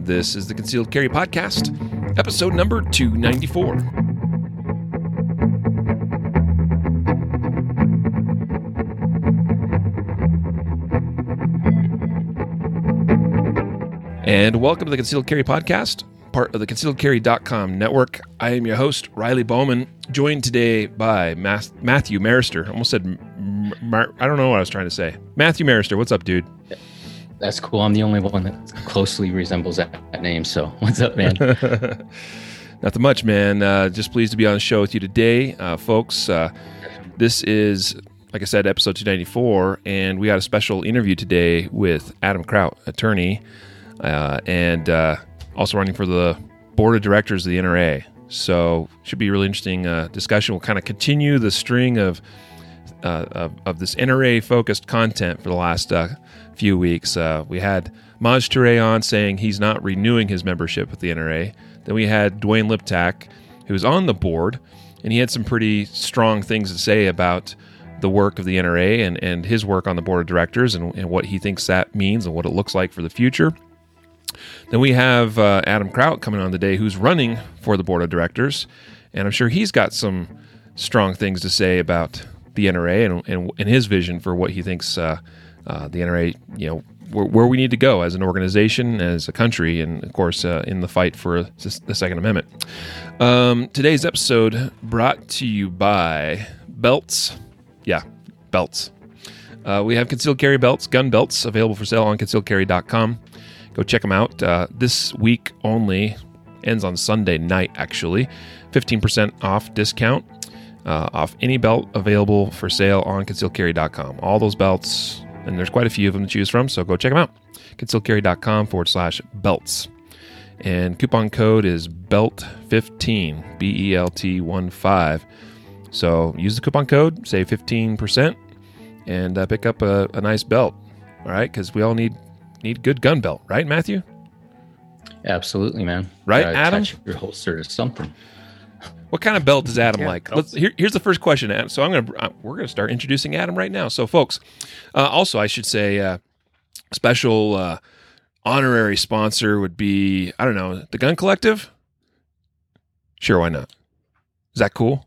This is the Concealed Carry Podcast, episode number 294. And welcome to the Concealed Carry Podcast, part of the concealedcarry.com network. I am your host, Riley Bowman, joined today by Mas- Matthew Maruster. Almost said, Mar- I don't know what I was trying to say. Matthew Maruster, what's up, dude? That's cool. I'm the only one that closely resembles that, that name. So what's up, man? Nothing much, man. Uh, just pleased to be on the show with you today, uh, folks. Uh, this is, like I said, episode 294, and we got a special interview today with Adam Kraut, attorney, uh, and uh, also running for the board of directors of the NRA. So, should be a really interesting uh, discussion. We'll kind of continue the string of of, of this NRA focused content for the last few weeks. Uh, we had Maj Toure on saying he's not renewing his membership with the NRA. Then we had Dwayne Liptak, who was on the board, and he had some pretty strong things to say about the work of the NRA and, and his work on the board of directors and, and what he thinks that means and what it looks like for the future. Then we have uh, Adam Kraut coming on today, who's running for the board of directors, and I'm sure he's got some strong things to say about the NRA and, and, and his vision for what he thinks uh, uh, the NRA, you know, where, where, we need to go as an organization, as a country, and of course uh, in the fight for the Second Amendment. Um, today's episode brought to you by belts. Yeah, belts. Uh, we have concealed carry belts, gun belts, available for sale on concealedcarry.com. Go check them out. Uh, this week only ends on Sunday night, actually. 15% off discount uh, off any belt available for sale on concealedcarry.com. All those belts, and there's quite a few of them to choose from, so go check them out. Concealcarry.com forward slash belts. And coupon code is BELT15, B E L T 1 5. So use the coupon code, save 15%, and uh, pick up a, a nice belt. All right, because we all need need good gun belt, right, Matthew? Absolutely, man. Right, Adam? your holster is something. What kind of belt does Adam yeah, like? Let's, here, here's the first question, Adam. So I'm gonna uh, we're gonna start introducing Adam right now. So, folks, uh, also I should say, uh, special uh, honorary sponsor would be I don't know the Gun Collective. Sure, why not? Is that cool?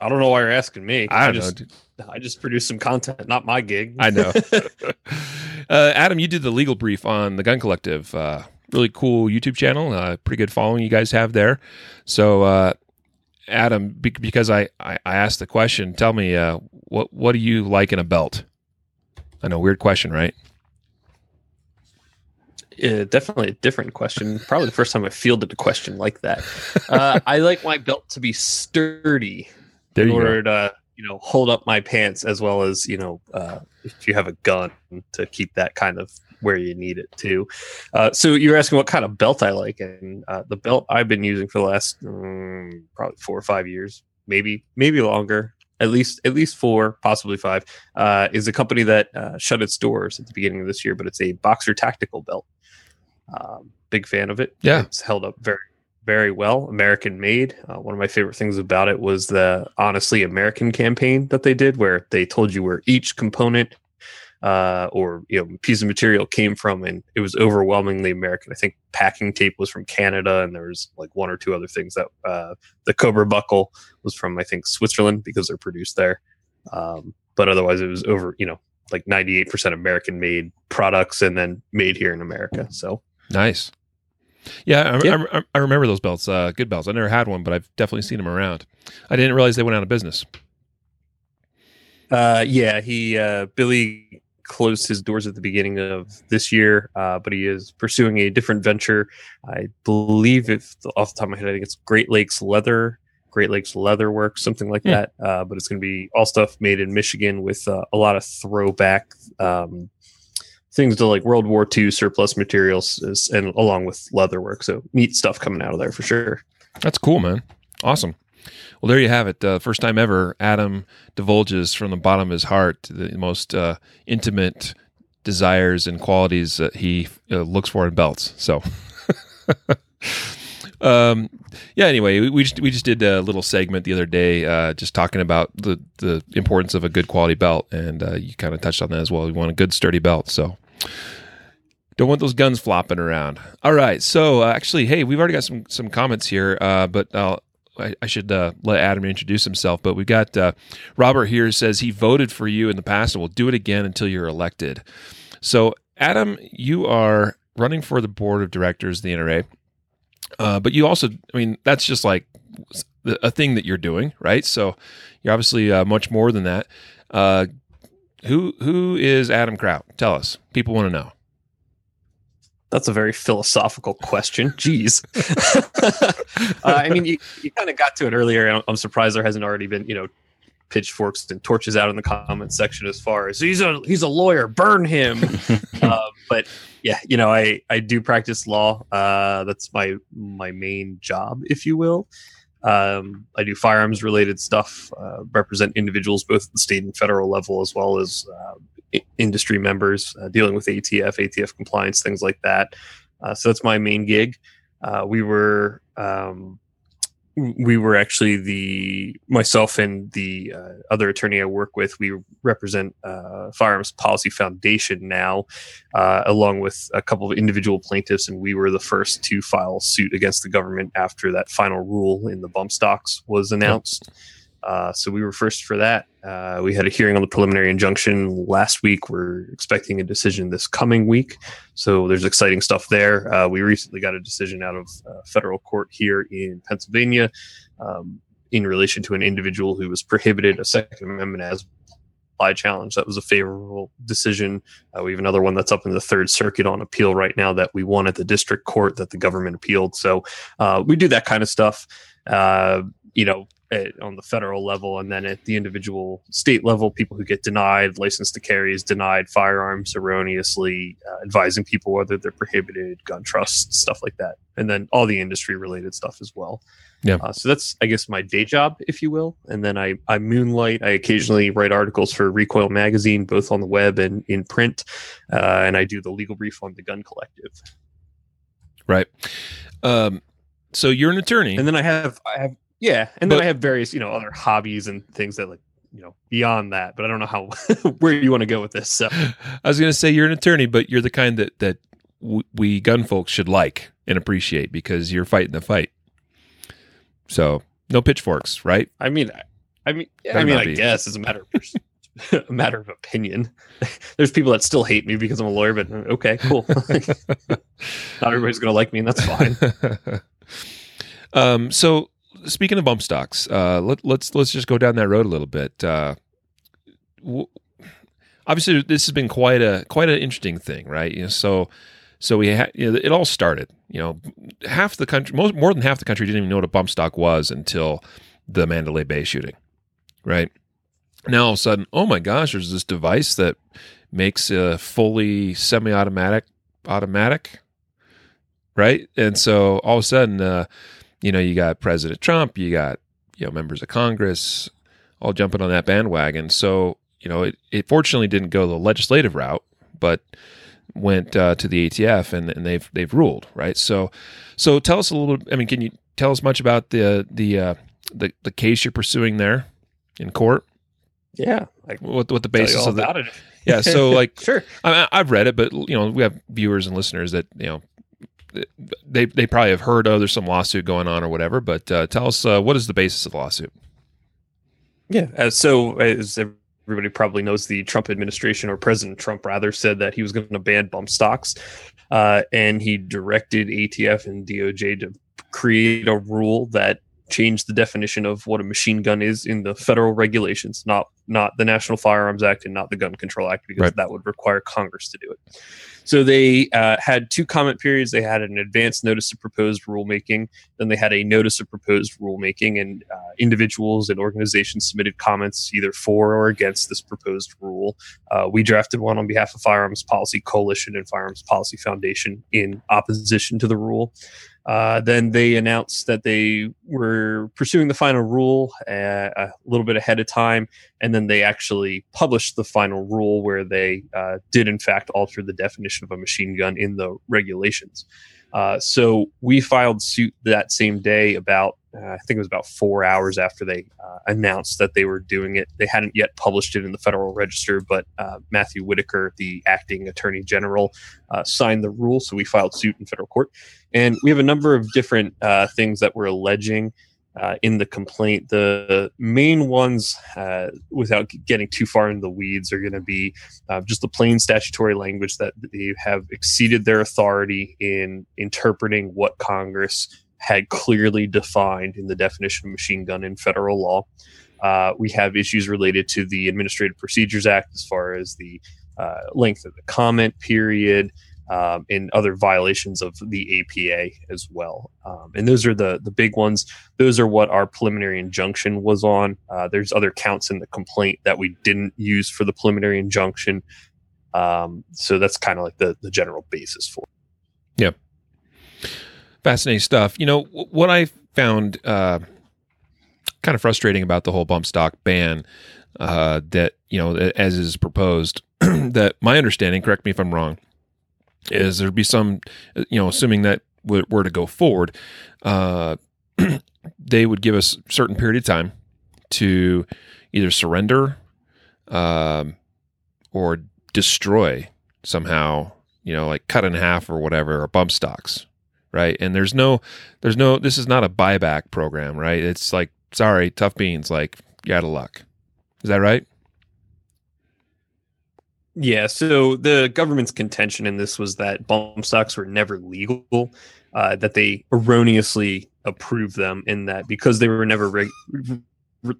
I don't know why you're asking me. I, I just know, I just produced some content, not my gig. I know. uh, Adam, you did the legal brief on the Gun Collective. Uh, really cool YouTube channel. Uh, pretty good following you guys have there. So, uh, Adam, be- because I, I, I, asked the question, tell me uh, what what do you like in a belt? I know, weird question, right? Yeah, definitely a different question. Probably the first time I fielded a question like that. Uh, I like my belt to be sturdy there in order go. to you know hold up my pants as well as you know uh, if you have a gun to keep that kind of where you need it to. Uh, so you're asking what kind of belt I like, and uh, the belt I've been using for the last um, probably four or five years, maybe maybe longer, at least at least four, possibly five, uh, is a company that uh, shut its doors at the beginning of this year, but it's a Boxer tactical belt. Um, big fan of it. Yeah, it's held up very very well. American made. Uh, one of my favorite things about it was the honestly American campaign that they did, where they told you where each component uh, or you know piece of material came from, and it was overwhelmingly American. I think packing tape was from Canada, and there was like one or two other things that uh, the Cobra buckle was from I think Switzerland because they're produced there. Um, but otherwise, it was over you know like ninety eight percent American made products, and then made here in America. So nice. Yeah, I, yeah. I, I remember those belts. Uh, good belts. I never had one, but I've definitely seen them around. I didn't realize they went out of business. Uh, yeah, he uh, Billy closed his doors at the beginning of this year, uh, but he is pursuing a different venture. I believe, if off the top of my head, I think it's Great Lakes Leather, Great Lakes Leather Works, something like hmm. that. Uh, but it's going to be all stuff made in Michigan with uh, a lot of throwback um, things to like World War II surplus materials, and along with leather work. So neat stuff coming out of there for sure. That's cool, man. Awesome. Well, there you have it. Uh, first time ever, Adam divulges from the bottom of his heart the most uh, intimate desires and qualities that he uh, looks for in belts. So, um, yeah. Anyway, we just we just did a little segment the other day, uh, just talking about the the importance of a good quality belt, and uh, you kind of touched on that as well. You want a good sturdy belt, so Don't want those guns flopping around. All right. So uh, actually, hey, we've already got some some comments here, uh, but I'll, I, I should uh, let Adam introduce himself. But we got uh, Robert here says he voted for you in the past and will do it again until you're elected. So Adam, you are running for the board of directors of the NRA, uh, but you also, I mean, that's just like a thing that you're doing, right? So you're obviously uh, much more than that. Uh, who who is Adam Kraut? Tell us. People want to know. That's a very philosophical question. Jeez. uh, I mean, you, you kind of got to it earlier. I'm surprised there hasn't already been, you know, pitchforks and torches out in the comment section as far as he's a he's a lawyer, burn him. uh, but yeah, you know, I I do practice law. Uh, that's my my main job, if you will. Um, I do firearms related stuff, uh, represent individuals both at the state and federal level, as well as uh, I- industry members uh, dealing with ATF, ATF compliance, things like that. Uh, so that's my main gig. Uh, we were um, we were actually the myself and the uh, other attorney I work with. We represent uh, Firearms Policy Foundation now, uh, along with a couple of individual plaintiffs, and we were the first to file suit against the government after that final rule in the bump stocks was announced. Uh, so we were first for that. Uh, we had a hearing on the preliminary injunction last week. We're expecting a decision this coming week. So there's exciting stuff there. Uh, we recently got a decision out of uh, federal court here in Pennsylvania um, in relation to an individual who was prohibited a Second Amendment as applied challenge. That was a favorable decision. Uh, we have another one that's up in the Third Circuit on appeal right now that we won at the district court that the government appealed. So uh, we do that kind of stuff. you know, at, on the federal level, and then at the individual state level, people who get denied license to carry is denied firearms erroneously, uh, advising people whether they're prohibited, gun trusts, stuff like that, and then all the industry related stuff as well. Yeah. Uh, so that's, I guess, my day job, if you will. And then I, I moonlight. I occasionally write articles for Recoil Magazine, both on the web and in print. Uh, and I do the legal brief on the Gun Collective. Right. Um, so you're an attorney, and then I have I have yeah, and then I have various, you know, other hobbies and things that like, you know, beyond that. But I don't know how where you want to go with this. So I was going to say you're an attorney, but you're the kind that that w- we gun folks should like and appreciate because you're fighting the fight. So no pitchforks, right? I mean, I mean, I mean, I be. guess it's a matter of a matter of opinion. There's people that still hate me because I'm a lawyer, but uh, okay, cool. Not everybody's going to like me, and that's fine. um, so speaking of bump stocks, uh, let, us let's, let's just go down that road a little bit. Uh, w- obviously, this has been quite a quite an interesting thing, right? You know, so so we ha- you know, it all started. You know, half the country, most more than half the country, didn't even know what a bump stock was until the Mandalay Bay shooting, right? Now all of a sudden, oh my gosh, there's this device that makes a fully semi-automatic automatic, right? And so all of a sudden. Uh, you know, you got President Trump, you got, you know, members of Congress all jumping on that bandwagon. So, you know, it, it fortunately didn't go the legislative route, but went uh, to the ATF and, and they've they've ruled, right? So so tell us a little I mean, can you tell us much about the the uh, the, the case you're pursuing there in court? Yeah, like what what the basis of the, it. Yeah, so like sure, I, mean, I've read it, but you know we have viewers and listeners that you know they they probably have heard oh there's some lawsuit going on or whatever. But uh, tell us uh, what is the basis of the lawsuit? Yeah, uh, so as everybody probably knows, the Trump administration or President Trump rather said that he was going to ban bump stocks, uh, and he directed ATF and DOJ to create a rule that changed the definition of what a machine gun is in the federal regulations, not not the National Firearms Act and not the Gun Control Act, because right. that would require Congress to do it. So they uh, had two comment periods. They had an advance notice of proposed rulemaking, then they had a notice of proposed rulemaking, and uh, individuals and organizations submitted comments either for or against this proposed rule. Uh, we drafted one on behalf of Firearms Policy Coalition and Firearms Policy Foundation in opposition to the rule. Uh, then they announced that they were pursuing the final rule uh, a little bit ahead of time, and then they actually published the final rule where they uh, did, in fact, alter the definition of a machine gun in the regulations. Uh, so we filed suit that same day about uh, I think it was about four hours after they uh, announced that they were doing it. They hadn't yet published it in the Federal Register, but uh, Matthew Whitaker, the acting Attorney General, uh, signed the rule. So we filed suit in federal court. And we have a number of different uh, things that we're alleging. Uh, in the complaint, the main ones, without getting too far into the weeds, are going to be just the plain statutory language that they have exceeded their authority in interpreting what Congress had clearly defined in the definition of machine gun in federal law. Uh, we have issues related to the Administrative Procedures Act as far as the uh, length of the comment period um, and other violations of the APA as well. Um, and those are the the big ones. Those are what our preliminary injunction was on. Uh, there's other counts in the complaint that we didn't use for the preliminary injunction. Um, so that's kind of like the the general basis for. It. Yep fascinating stuff. You know what I found uh, kind of frustrating about the whole bump stock ban uh, that you know as is proposed. that my understanding, correct me if I'm wrong, is there'd be some you know assuming that were to go forward, uh, they would give us a certain period of time to either surrender um, or destroy somehow you know like cut in half or whatever or bump stocks right? And there's no, there's no, this is not a buyback program, right? It's like, sorry, tough beans, like, you out of luck. Is that right? Yeah. So the government's contention in this was that bump stocks were never legal, uh, that they erroneously approved them in that because they were never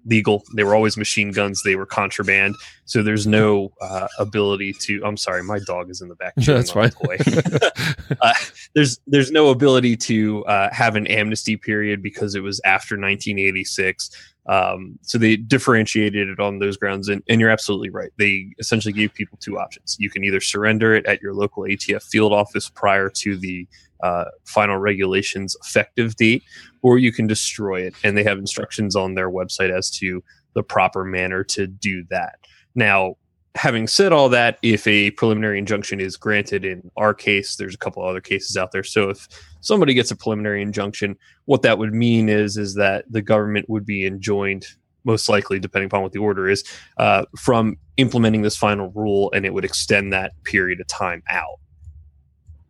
legal. They were always machine guns. They were contraband. So there's no uh, ability to. I'm sorry, my dog is in the back. That's fine. uh, there's there's no ability to uh, have an amnesty period because it was after 1986. Um, so they differentiated it on those grounds, and, and you're absolutely right. They essentially gave people two options: you can either surrender it at your local ATF field office prior to the uh, final regulations effective date, or you can destroy it. And they have instructions on their website as to the proper manner to do that. Now, having said all that, if a preliminary injunction is granted in our case, there's a couple other cases out there. So if somebody gets a preliminary injunction, what that would mean is is that the government would be enjoined most likely, depending upon what the order is, uh, from implementing this final rule, and it would extend that period of time out.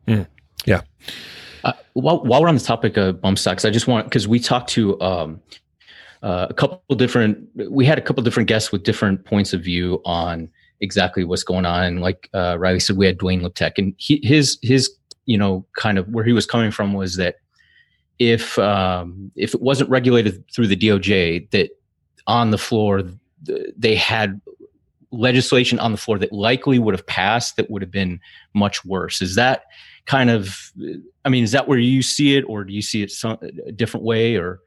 Mm. Yeah. Uh, while, while we're on the topic of bump stocks, I just want because we talked to um, uh, a couple different, we had a couple different guests with different points of view on exactly what's going on. And like uh, Riley said, we had Dwayne Liptak, and he, his his you know kind of where he was coming from was that if um, if it wasn't regulated through the DOJ, that on the floor they had legislation on the floor that likely would have passed that would have been much worse. Is that kind of i mean is that where you see it or do you see it some a different way or?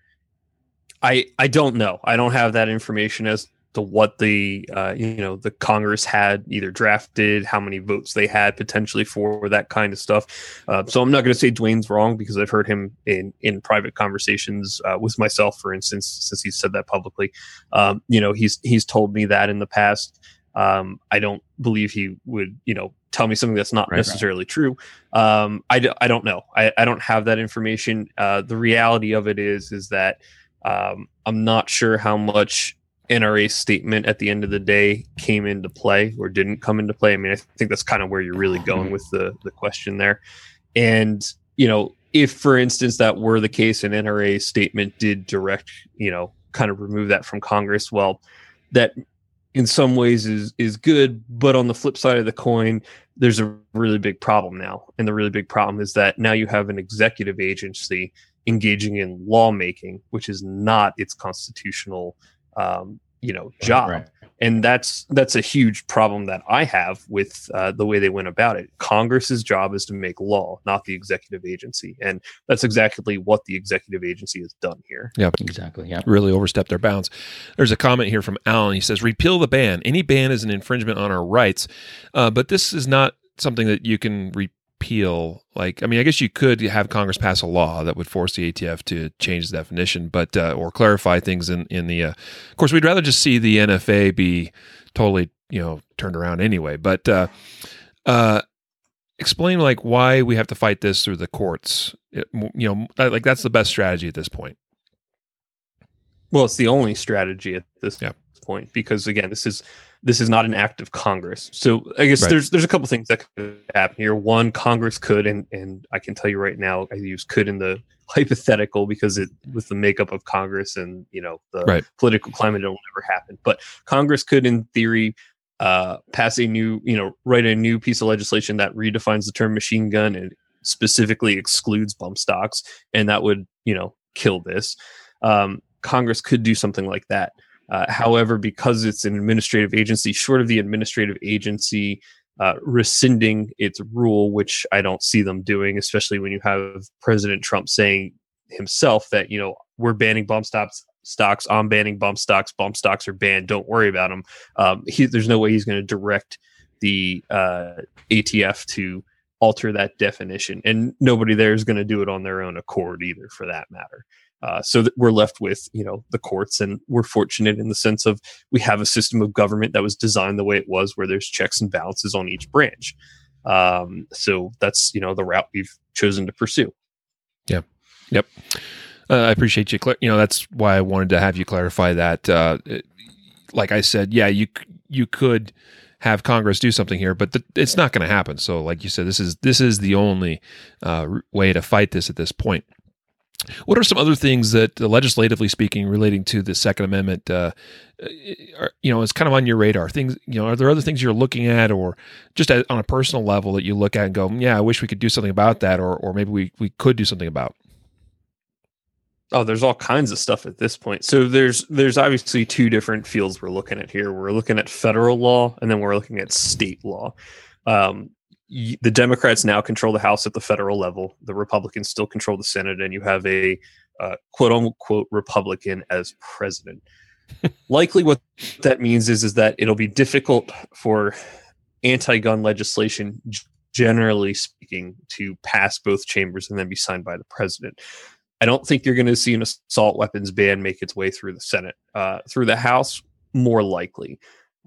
I i don't know. I don't have that information as to what the uh, you know the congress had either drafted how many votes they had potentially for that kind of stuff. Uh, so i'm not going to say dwayne's wrong because i've heard him in in private conversations uh, with myself for instance since he said that publicly. Um, you know he's he's told me that in the past um, I don't believe he would, you know, tell me something that's not right, necessarily right. true. Um, I, d- I don't know. I, I don't have that information. Uh, the reality of it is, is that um, I'm not sure how much NRA statement at the end of the day came into play or didn't come into play. I mean, I think that's kind of where you're really going with the the question there. And you know, if for instance that were the case, an NRA statement did direct, you know, kind of remove that from Congress, well, that in some ways is is good but on the flip side of the coin there's a really big problem now. And the really big problem is that now you have an executive agency engaging in lawmaking which is not its constitutional um, you know job. right and that's that's a huge problem that I have with uh, the way they went about it. Congress's job is to make law, not the executive agency, and that's exactly what the executive agency has done here. Yeah, exactly. Yeah, really overstepped their bounds. There's a comment here from Alan. He says, "Repeal the ban. Any ban is an infringement on our rights, uh, but this is not." Something that you can re- repeal like i mean i guess you could have congress pass a law that would force the atf to change the definition but uh, or clarify things in in the uh, of course we'd rather just see the nfa be totally you know turned around anyway but uh uh explain like why we have to fight this through the courts it, you know like that's the best strategy at this point Well, it's the only strategy at this yeah. point because again, this is this is not an act of Congress. So I guess right. there's there's a couple things that could happen here. One, Congress could, and and I can tell you right now, I use could in the hypothetical because it with the makeup of Congress and you know the right. political climate, it'll never happen. But Congress could, in theory, uh, pass a new, you know, write a new piece of legislation that redefines the term machine gun and specifically excludes bump stocks, and that would, you know, kill this. Um, Congress could do something like that. Uh, however, because it's an administrative agency, short of the administrative agency uh, rescinding its rule, which I don't see them doing, especially when you have President Trump saying himself that you know we're banning bump stocks. Stocks, I'm banning bump stocks. Bump stocks are banned. Don't worry about them. Um, he, there's no way he's going to direct the uh, ATF to alter that definition, and nobody there is going to do it on their own accord either, for that matter. Uh, so that we're left with you know the courts and we're fortunate in the sense of we have a system of government that was designed the way it was where there's checks and balances on each branch um, so that's you know the route we've chosen to pursue yeah yep uh, i appreciate you you know that's why i wanted to have you clarify that uh, like i said yeah you you could have Congress do something here, but th- it's not going to happen. So, like you said, this is this is the only uh, way to fight this at this point. What are some other things that, uh, legislatively speaking, relating to the Second Amendment, uh, uh, are, you know, is kind of on your radar? Things, you know, are there other things you're looking at, or just at, on a personal level that you look at and go, "Yeah, I wish we could do something about that," or or maybe we we could do something about? Oh, there's all kinds of stuff at this point. So there's there's obviously two different fields we're looking at here. We're looking at federal law, and then we're looking at state law. Um, the Democrats now control the House at the federal level. The Republicans still control the Senate, and you have a uh, quote unquote Republican as president. Likely, what that means is is that it'll be difficult for anti-gun legislation, generally speaking, to pass both chambers and then be signed by the president. I don't think you're going to see an assault weapons ban make its way through the Senate. Uh, through the House, more likely.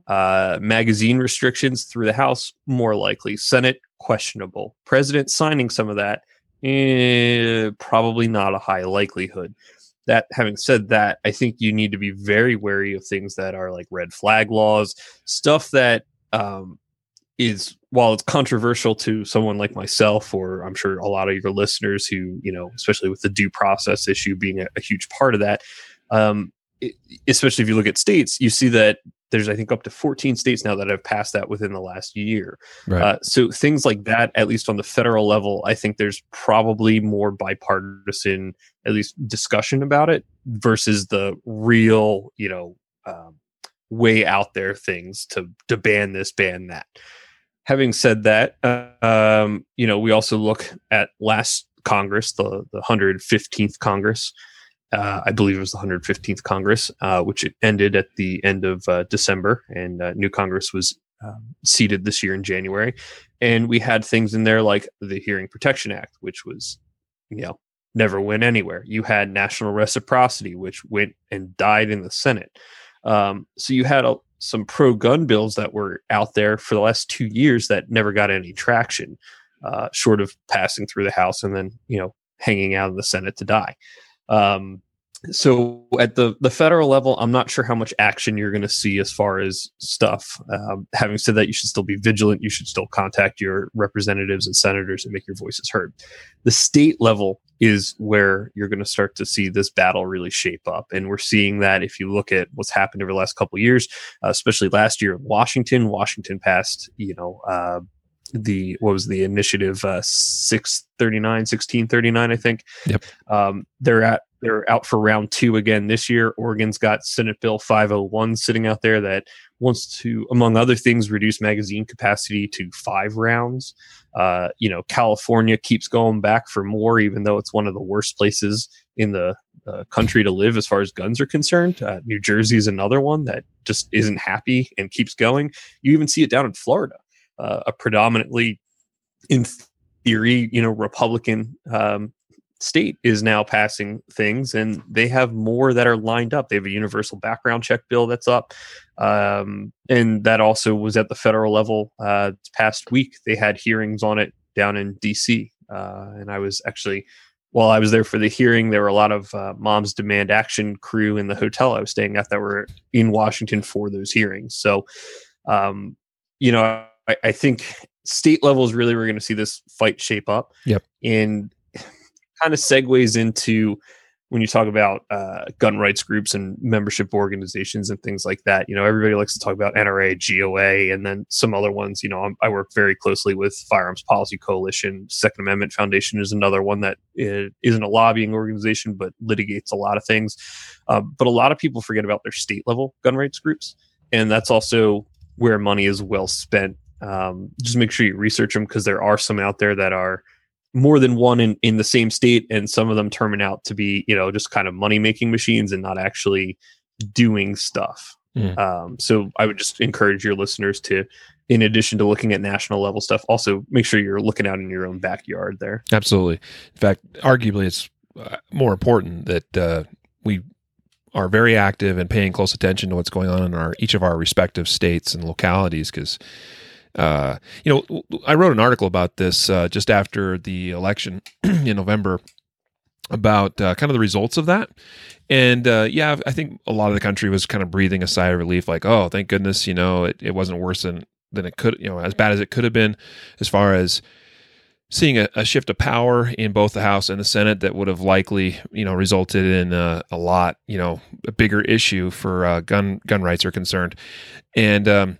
Uh, magazine restrictions through the House, more likely. Senate, questionable. President signing some of that, eh, probably not a high likelihood. That having said that, I think you need to be very wary of things that are like red flag laws, stuff that um, is while it's controversial to someone like myself, or I'm sure a lot of your listeners who, you know, especially with the due process issue being a, a huge part of that, um, especially if you look at states, you see that there's I think up to 14 states now that have passed that within the last year. Right. Uh, so things like that, at least on the federal level, I think there's probably more bipartisan, at least discussion about it versus the real, you know, um, way out there things to to ban this, ban that. Having said that, um, you know, we also look at last Congress, the the 115th Congress uh, I believe it was the 115th Congress, uh, which ended at the end of uh, December, and uh, new Congress was um, seated this year in January. And we had things in there like the Hearing Protection Act, which was, you know, never went anywhere. You had national reciprocity, which went and died in the Senate. Um, so you had a, some pro gun bills that were out there for the last two years that never got any traction, uh, short of passing through the House and then, you know, hanging out in the Senate to die. Um, so at the the federal level, I'm not sure how much action you're going to see as far as stuff. Um, having said that, you should still be vigilant. You should still contact your representatives and senators and make your voices heard. The state level is where you're going to start to see this battle really shape up, and we're seeing that if you look at what's happened over the last couple years, uh, especially last year in Washington. Washington passed, you know. Uh, the what was the initiative uh 639 1639 i think yep um they're at they're out for round two again this year. Oregon's got Senate Bill 501 sitting out there that wants to, among other things, reduce magazine capacity to five rounds. Uh, you know, California keeps going back for more, even though it's one of the worst places in the uh, country to live as far as guns are concerned. Uh, New Jersey is another one that just isn't happy and keeps going. You even see it down in Florida, uh, a predominantly, in theory, you know, Republican um, state is now passing things and they have more that are lined up. They have a universal background check bill that's up. Um, and that also was at the federal level uh, past week. They had hearings on it down in DC. Uh, and I was actually while I was there for the hearing, there were a lot of uh, Moms Demand Action crew in the hotel I was staying at that were in Washington for those hearings. So, um, you know, I, I think state levels really we're going to see this fight shape up. Yep. And kind of segues into when you talk about uh, gun rights groups and membership organizations and things like that, you know, everybody likes to talk about NRA, GOA, and then some other ones. You know, I'm, i work very closely with Firearms Policy Coalition. Second Amendment Foundation is another one that isn't a lobbying organization but litigates a lot of things. Uh, but a lot of people forget about their state level gun rights groups, and that's also where money is well spent. Um, just make sure you research them because there are some out there that are more than one in, in the same state and some of them turning out to be you know just kind of money making machines and not actually doing stuff. Mm. um, so i would just encourage your listeners to in addition to looking at national level stuff also make sure you're looking out in your own backyard there. Absolutely. In fact arguably it's uh, more important that uh, we are very active and paying close attention to what's going on in our each of our respective states and localities because uh, you know, I wrote an article about this uh, just after the election in November about uh, kind of the results of that. And uh, yeah, I think a lot of the country was kind of breathing a sigh of relief, like, oh, thank goodness, you know, it, it wasn't worse than than it could, you know, as bad as it could have been, as far as seeing a, a, shift of power in both the House and the Senate that would have likely, you know, resulted in uh, a lot, you know, a bigger issue for uh, gun gun rights are concerned. And um,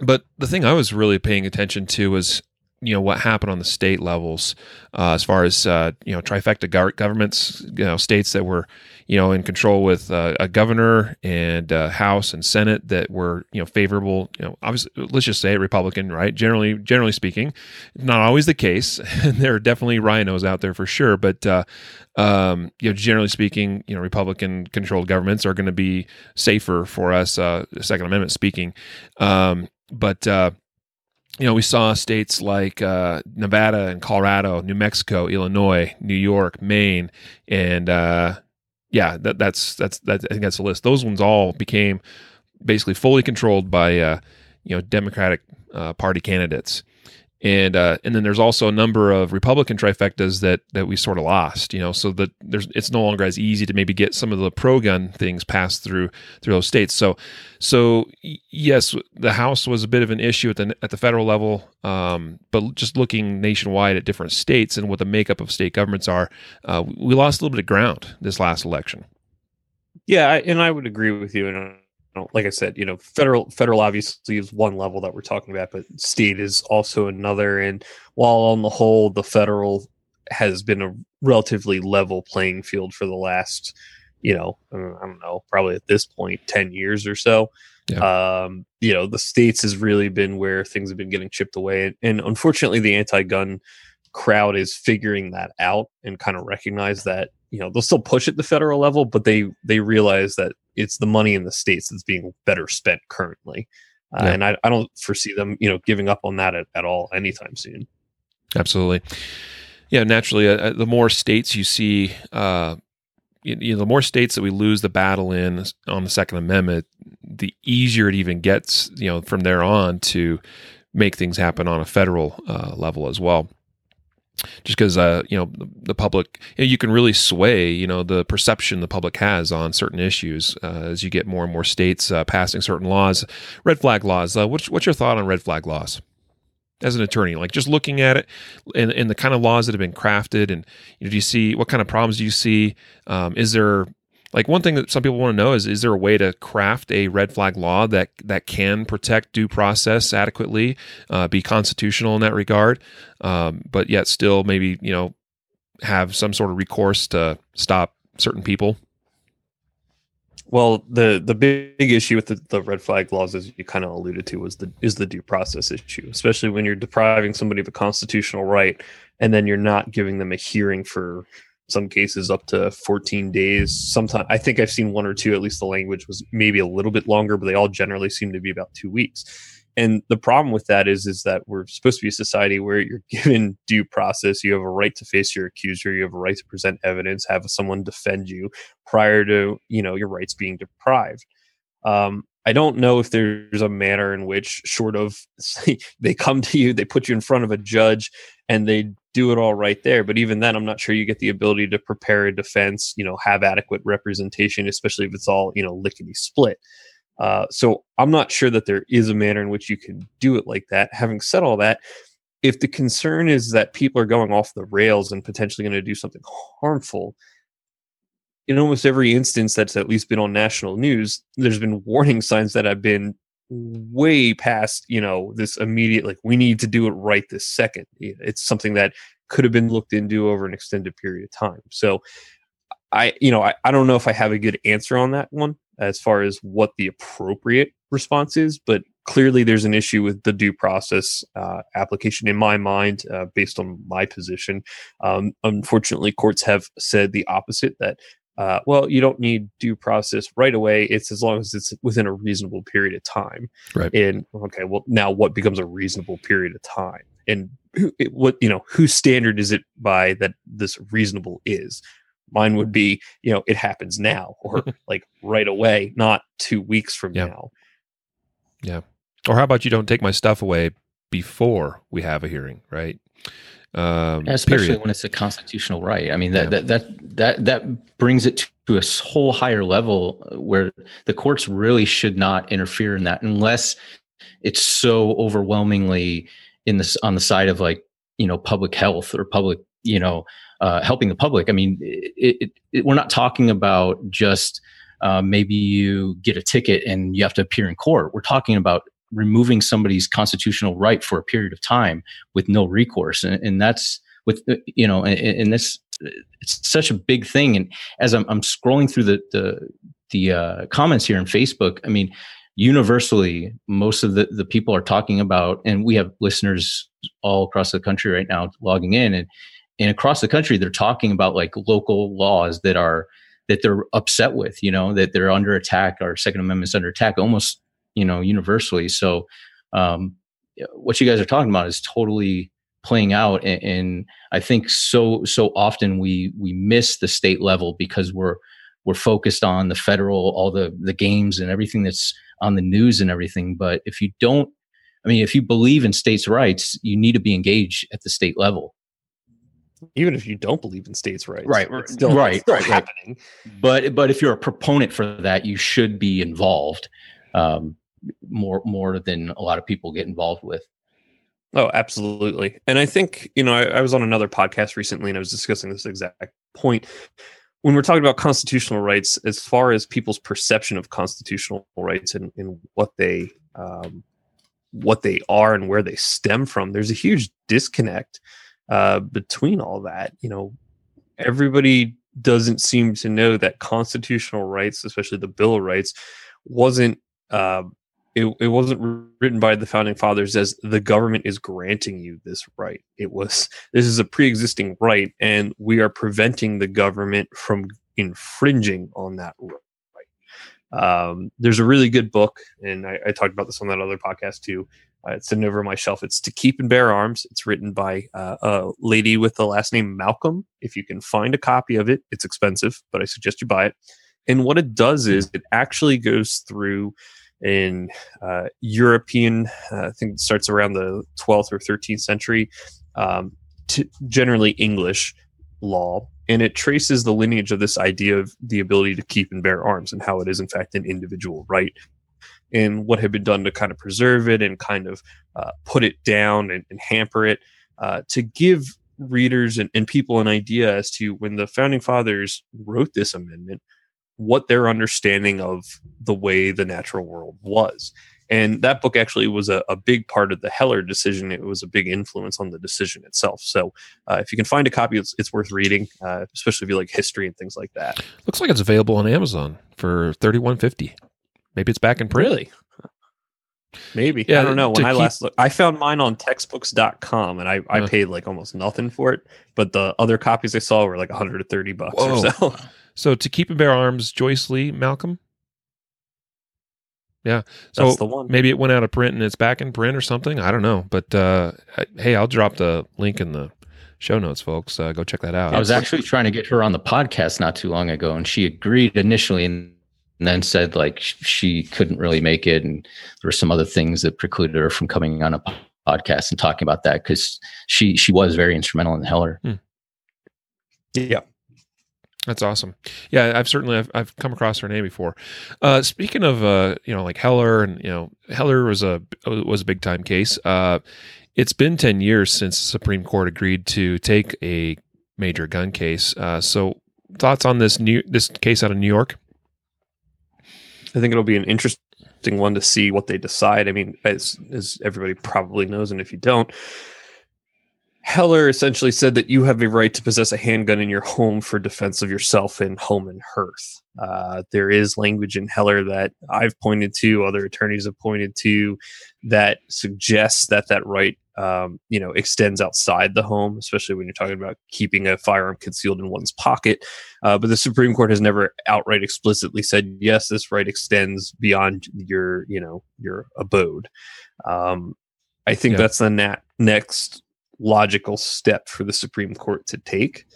but the thing I was really paying attention to was you know what happened on the state levels uh, as far as uh, you know trifecta governments you know states that were you know in control with uh, a governor and uh, house and senate that were you know favorable you know obviously let's just say republican right? Generally generally speaking not always the case. There are definitely RINOs out there for sure. But uh, um, you know generally speaking you know republican controlled governments are going to be safer for us uh, second amendment speaking. Um, but uh, you know, we saw states like uh, Nevada and Colorado, New Mexico, Illinois, New York, Maine, and uh, yeah, that, that's that's that. I think that's the list. Those ones all became basically fully controlled by uh, you know Democratic uh, Party candidates and uh, and then there's also a number of Republican trifectas that that we sort of lost, you know, so that there's it's no longer as easy to maybe get some of the pro gun things passed through through those states. So so yes, the House was a bit of an issue at the at the federal level, um, but just looking nationwide at different states and what the makeup of state governments are, uh, we lost a little bit of ground this last election. Yeah, and I would agree with you. And know, like I said, you know, federal federal obviously is one level that we're talking about, but state is also another. And while on the whole, the federal has been a relatively level playing field for the last, you know, I don't know, probably at this point, ten years or so. Yeah. Um, you know, the states has really been where things have been getting chipped away, and, and unfortunately, the anti-gun crowd is figuring that out and kind of recognize that you know they'll still push at the federal level but they they realize that it's the money in the states that's being better spent currently. Uh, yeah. and I, I don't foresee them you know giving up on that at, at all anytime soon. Absolutely. Yeah naturally uh, uh the more states you see uh you know, the more states that we lose the battle in on the Second Amendment, the easier it even gets, you know, from there on to make things happen on a federal uh, level as well just because uh, you know the, the public you, know, you, can really sway you know the perception the public has on certain issues uh, as you get more and more states uh, passing certain laws red flag laws. Uh, what's, what's your thought on red flag laws? As an attorney like just looking at it and, and the kind of laws that have been crafted and you know, do you see what kind of problems do you see? Um, is there like one thing that some people want to know is is there a way to craft a red flag law that that can protect due process adequately uh, be constitutional in that regard um, but yet still maybe you know have some sort of recourse to stop certain people? Well the the big issue with the, the red flag laws as you kind of alluded to was the is the due process issue especially when you're depriving somebody of a constitutional right and then you're not giving them a hearing for some cases up to 14 days. Sometimes I think I've seen one or two, at least the language was maybe a little bit longer, but they all generally seem to be about two weeks. And the problem with that is, is that we're supposed to be a society where you're given due process. You have a right to face your accuser. You have a right to present evidence, have someone defend you prior to, you know, your rights being deprived. Um, I don't know if there's a manner in which, short of they come to you, they put you in front of a judge, and they do it all right there. But even then, I'm not sure you get the ability to prepare a defense, you know, have adequate representation, especially if it's all, you know, lickety split. Uh, so I'm not sure that there is a manner in which you can do it like that. Having said all that, if the concern is that people are going off the rails and potentially going to do something harmful, in almost every instance that's at least been on national news, there's been warning signs that have been way past, you know, this immediate, like, we need to do it right this second. It's something that could have been looked into over an extended period of time. So, I, you know, I, I don't know if I have a good answer on that one as far as what the appropriate response is, but clearly there's an issue with the due process uh, application in my mind, uh, based on my position. Um, unfortunately, courts have said the opposite that uh, well, you don't need due process right away. It's as long as it's within a reasonable period of time. Right. And okay, well, now what becomes a reasonable period of time? And who, it, what you know, whose standard is it by that this reasonable is? Mine would be, you know, it happens now or like right away, not two weeks from Yeah. now. Yeah. Or how about you don't take my stuff away before we have a hearing, right? Um, especially period. when it's a constitutional right. I mean that Yeah. that that that that brings it to a whole higher level where the courts really should not interfere in that unless it's so overwhelmingly in this on the side of like you know public health or public you know uh, helping the public. I mean, it, it, it, we're not talking about just uh, maybe you get a ticket and you have to appear in court. We're talking about removing somebody's constitutional right for a period of time with no recourse, and, and that's with uh, you know, and, and this it's such a big thing. And as I'm, I'm scrolling through the the the uh, comments here on Facebook, I mean, universally, most of the the people are talking about, and we have listeners all across the country right now logging in, and and across the country, they're talking about like local laws that are that they're upset with, you know, that they're under attack. Our Second Amendment's under attack, almost you know universally. So, um, what you guys are talking about is totally playing out and, and, i think so so often we we miss the state level because we're we're focused on the federal all the the games and everything that's on the news and everything but if you don't i mean if you believe in states rights you need to be engaged at the state level Even if you don't believe in states' rights, Right, it's still, right, it's still right, right. happening. but but if you're a proponent for that you should be involved um, more more than a lot of people get involved with Oh, absolutely. And I think, you know, I, I was on another podcast recently and I was discussing this exact point. When we're talking about constitutional rights, as far as people's perception of constitutional rights and, and what they um, what they are and where they stem from, there's a huge disconnect uh, between all that. You know, everybody doesn't seem to know that constitutional rights, especially the Bill of Rights, wasn't uh, it, it wasn't written by the founding fathers as the government is granting you this right. It was this is a pre-existing right, and we are preventing the government from infringing on that right. Um, there's a really good book, and I, I talked about this on that other podcast too. Uh, it's sitting over my shelf. It's To Keep and Bear Arms. It's written by uh, a lady with the last name Malcolm. If you can find a copy of it, it's expensive, but I suggest you buy it. And what it does is it actually goes through in uh, European, uh, I think it starts around the 12th or 13th century, um, to generally English law. And it traces the lineage of this idea of the ability to keep and bear arms and how it is, in fact, an individual right and what had been done to kind of preserve it and kind of uh, put it down and, and hamper it uh, to give readers and, and people an idea as to when the founding fathers wrote this amendment what their understanding of the way the natural world was. And that book actually was a, a big part of the Heller decision. It was a big influence on the decision itself. So, uh, if you can find a copy, it's, it's worth reading, uh, especially if you like history and things like that. Looks like it's available on Amazon for thirty one fifty. Maybe it's back in print. Really? Maybe. Yeah, I don't know. When I keep- last looked, I found mine on textbooks.com and I, I Huh. paid like almost nothing for it. But the other copies I saw were like 130 bucks Whoa. or so. So to keep and bear arms, Joyce Lee, Malcolm. Yeah. So That's the one. maybe it went out of print and it's back in print or something. I don't know. But uh, hey, I'll drop the link in the show notes, folks. Uh, go check that out. I was actually trying to get her on the podcast not too long ago, and she agreed initially, and, and then said like she couldn't really make it, and there were some other things that precluded her from coming on a podcast and talking about that because she she was very instrumental in Heller. Hmm. Yeah. That's awesome. Yeah, I've certainly I've, I've come across her name before. Uh, speaking of uh, you know like Heller and you know Heller was a was a big time case. Uh, it's been ten years since the Supreme Court agreed to take a major gun case. Uh, so thoughts on this new this case out of New York? I think it'll be an interesting one to see what they decide. I mean, as as everybody probably knows, and if you don't, Heller essentially said that you have a right to possess a handgun in your home for defense of yourself in home and hearth. Uh, there is language in Heller that I've pointed to, other attorneys have pointed to, that suggests that that right, um, you know, extends outside the home, especially when you're talking about keeping a firearm concealed in one's pocket. Uh, but the Supreme Court has never outright explicitly said yes, this right extends beyond your, you know, your abode. Um, I think yeah. that's the nat- next logical step for the Supreme Court to take.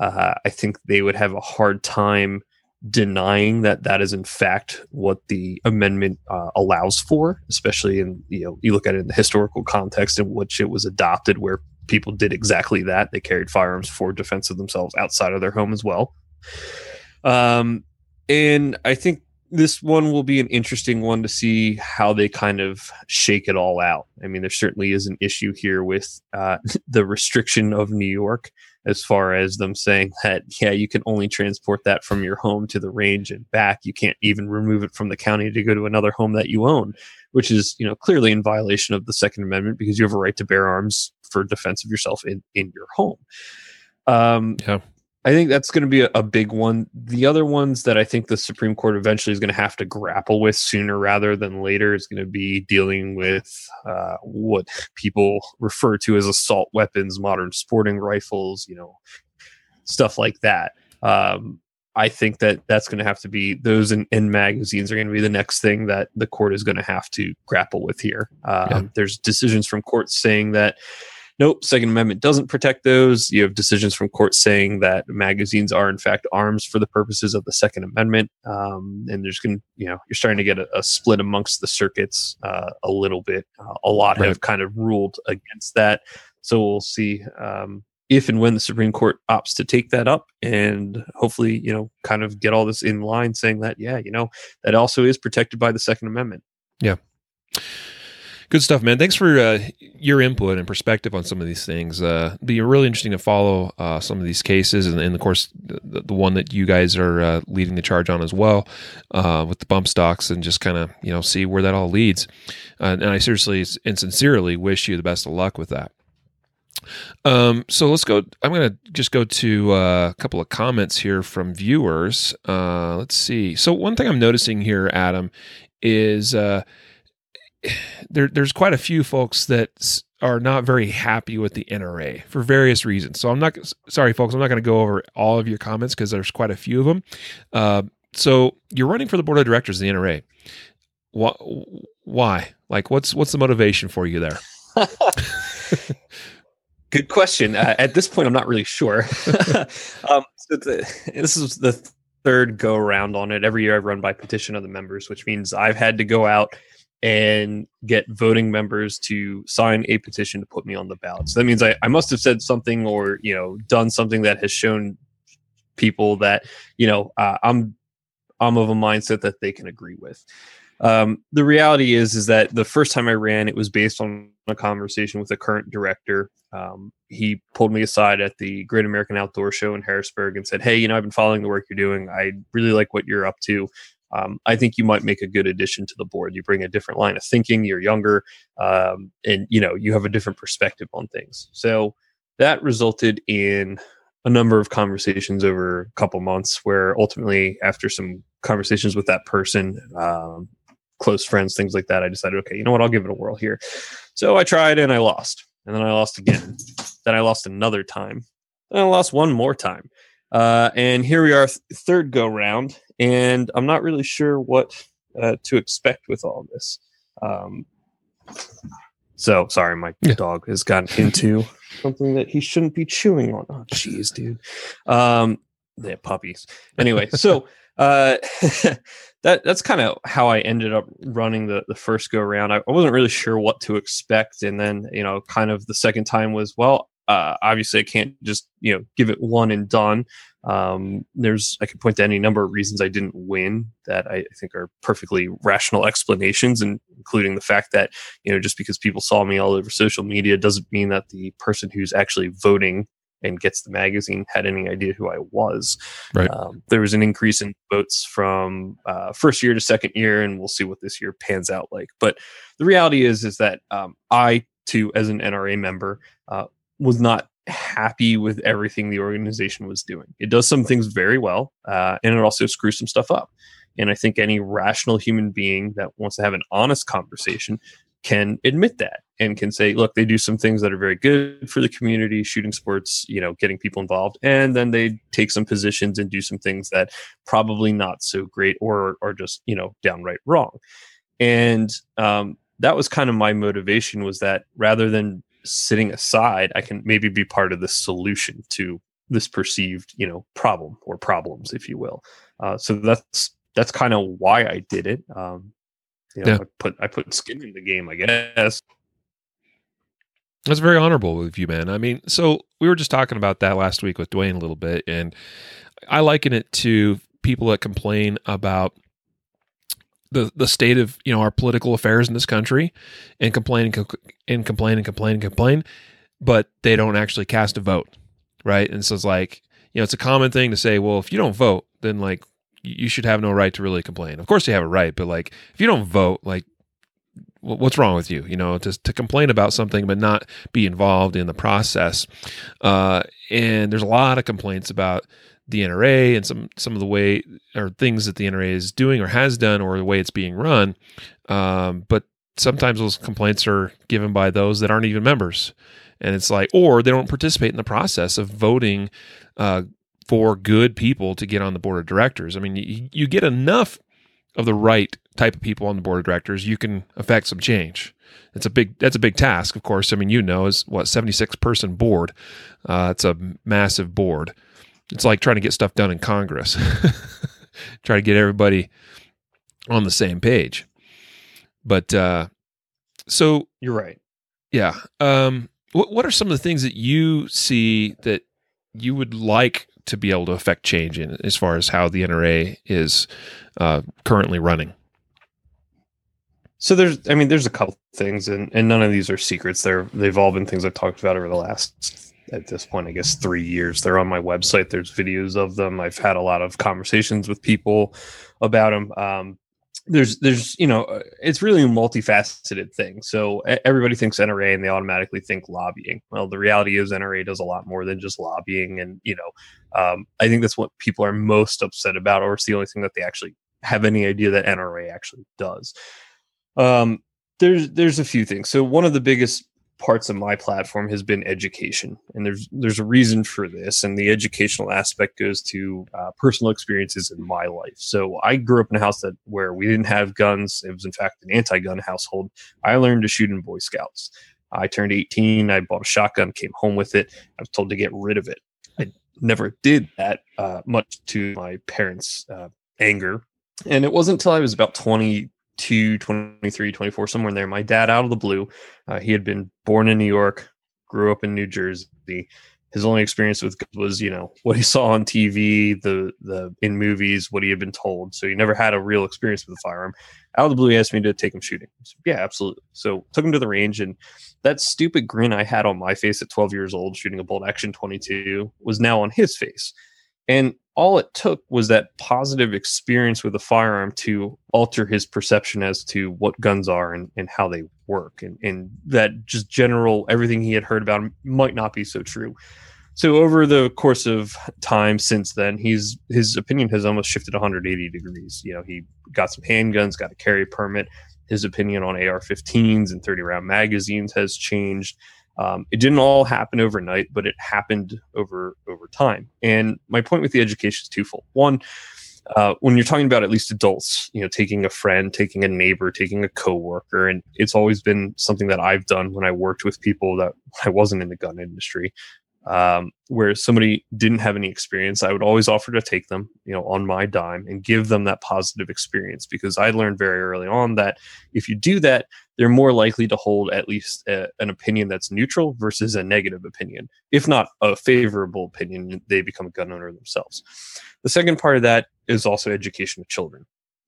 Uh, I think they would have a hard time denying that that is in fact what the amendment uh, allows for, especially in you know you look at it in the historical context in which it was adopted, where people did exactly that. They carried firearms for defense of themselves outside of their home as well. Um, and I think this one will be an interesting one to see how they kind of shake it all out. I mean, there certainly is an issue here with uh, the restriction of New York as far as them saying that, yeah, you can only transport that from your home to the range and back. You can't even remove it from the county to go to another home that you own, which is, you know, clearly in violation of the Second Amendment because you have a right to bear arms for defense of yourself in, in your home. Um, yeah. I think that's going to be a, a, big one. The other ones that I think the Supreme Court eventually is going to have to grapple with sooner rather than later is going to be dealing with uh, what people refer to as assault weapons, modern sporting rifles, you know, stuff like that. Um, I think that that's going to have to be those in, in, magazines are going to be the next thing that the court is going to have to grapple with here. Um, yeah. There's decisions from courts saying that nope, Second Amendment doesn't protect those. You have decisions from courts saying that magazines are in fact arms for the purposes of the Second Amendment, um, and there's going to you know you're starting to get a, a split amongst the circuits uh, a little bit. Uh, a lot right. have kind of ruled against that, so we'll see. Um, if and when the Supreme Court opts to take that up and hopefully, you know, kind of get all this in line saying that, yeah, you know, that also is protected by the Second Amendment. Yeah. Good stuff, man. Thanks for uh, your input and perspective on some of these things. Uh, be really interesting to follow uh, some of these cases, and, and of course, the, the, one that you guys are uh, leading the charge on as well, uh, with the bump stocks, and just kind of you know see where that all leads. Uh, and I seriously and sincerely wish you the best of luck with that. Um, so let's go. I'm going to just go to a couple of comments here from viewers. let's see. So one thing I'm noticing here, Adam, is there, there's quite a few folks that are not very happy with the NRA for various reasons. So I'm not sorry, folks. I'm not going to go over all of your comments because there's quite a few of them. Uh, so you're running for the board of directors of the NRA. Why? Why? Like, what's what's the motivation for you there? Good question. Uh, at this point, I'm not really sure. um, so the, this is the third go around on it. Every year, I run by petition of the members, which means I've had to go out and get voting members to sign a petition to put me on the ballot. So that means I, I must have said something or you know done something that has shown people that you know uh, I'm I'm of a mindset that they can agree with. Um, the reality is is that the first time I ran, it was based on a conversation with the current director. Um, he pulled me aside at the Great American Outdoor Show in Harrisburg and said, "Hey, you know, I've been following the work you're doing. I really like what you're up to um, I think you might make a good addition to the board. You bring a different line of thinking. You're younger, um, and you know you have a different perspective on things. So that resulted in a number of conversations over a couple months, where ultimately, after some conversations with that person, um, close friends, things like that, I decided, okay, you know what, I'll give it a whirl here. So I tried and I lost, and then I lost again. then I lost another time. Then I lost one more time. Uh, and here we are, th- third go round, and I'm not really sure what uh, to expect with all this. Um, so sorry, my yeah. dog has gotten into something that he shouldn't be chewing on. Oh, jeez, dude. Um, they're puppies. Anyway, so Uh, that that's kind of how I ended up running the the first go around. I, I, wasn't really sure what to expect, and then you know, kind of the second time was well. Uh, obviously, I can't just you know give it one and done. Um, there's I could point to any number of reasons I didn't win that I think are perfectly rational explanations, and including the fact that you know just because people saw me all over social media doesn't mean that the person who's actually voting and gets the magazine had any idea who I was. Right. Um, there was an increase in votes from uh, first year to second year, and we'll see what this year pans out like. But the reality is, is that um, I too, as an NRA member, uh, was not happy with everything the organization was doing. It does some things very well, uh, and it also screws some stuff up. And I think any rational human being that wants to have an honest conversation can admit that and can say, look, they do some things that are very good for the community, shooting sports, you know, getting people involved, and then they take some positions and do some things that probably not so great or are just, you know, downright wrong. And um, that was kind of my motivation was that rather than sitting aside, I can maybe be part of the solution to this perceived, you know, problem or problems, if you will. Uh, so that's that's kind of why I did it. Um, you know, yeah. I put I put skin in the game, I guess. That's very honorable of you, man. I mean, so we were just talking about that last week with Dwayne a little bit, and I liken it to people that complain about the the state of you know our political affairs in this country, and complain and complain and complain and complain, but they don't actually cast a vote, right? And so it's like you know it's a common thing to say, well, if you don't vote, then like you should have no right to really complain. Of course, you have a right, but like if you don't vote, like what's wrong with you? You know, to to complain about something but not be involved in the process. Uh, and there's a lot of complaints about the NRA and some some of the way or things that the NRA is doing or has done or the way it's being run. Um, but sometimes those complaints are given by those that aren't even members. And it's like, or they don't participate in the process of voting uh, for good people to get on the board of directors. I mean, you, you get enough of the right type of people on the board of directors, you can affect some change. It's a big that's a big task, of course. I mean, you know, is what seventy six person board. Uh, it's a massive board. It's like trying to get stuff done in Congress. Try to get everybody on the same page. But uh, so you're right. Yeah. Um, what what are some of the things that you see that you would like to be able to affect change in as far as how the NRA is uh, currently running? So there's, I mean, there's a couple things, and, and none of these are secrets. They're they've all been things I've talked about over the last, at this point, I guess three years. They're on my website. There's videos of them. I've had a lot of conversations with people about them. Um, there's there's you know it's really a multifaceted thing so everybody thinks nra and they automatically think lobbying well the reality is nra does a lot more than just lobbying and you know um, i think that's what people are most upset about or it's the only thing that they actually have any idea that nra actually does um, there's there's a few things so one of the biggest parts of my platform has been education and there's there's a reason for this and the educational aspect goes to uh, personal experiences in my life. So i grew up in a house that where we didn't have guns. It was in fact an anti-gun household. I learned to shoot in boy scouts. I turned 18 i bought a shotgun came home with it. I was told to get rid of it. I never did that uh, much to my parents uh, anger. And it wasn't until i was about 20 22, 23, 24, somewhere in there. My dad, out of the blue, uh, he had been born in New York, grew up in New Jersey. His only experience with was, you know, what he saw on TV, the the in movies, what he had been told. So he never had a real experience with a firearm. Out of the blue, he asked me to take him shooting. Said, yeah, absolutely. So took him to the range, and that stupid grin I had on my face at 12 years old, shooting a bolt action 22, was now on his face. And all it took was that positive experience with a firearm to alter his perception as to what guns are and, and how they work. And, and that just general everything he had heard about him might not be so true. So over the course of time since then he's his opinion has almost shifted 180 degrees. You know he got some handguns got a carry permit. His opinion on ar-15s and 30 round magazines has changed um, it didn't all happen overnight, but it happened over over time. And my point with the education is twofold. One, uh, when you're talking about at least adults, you know, taking a friend, taking a neighbor, taking a coworker, and it's always been something that I've done when I worked with people that I wasn't in the gun industry. Um, where somebody didn't have any experience, I would always offer to take them, you know, on my dime and give them that positive experience because I learned very early on that if you do that, they're more likely to hold at least a, an opinion that's neutral versus a negative opinion. If not a favorable opinion, they become a gun owner themselves. The second part of that is also education of children.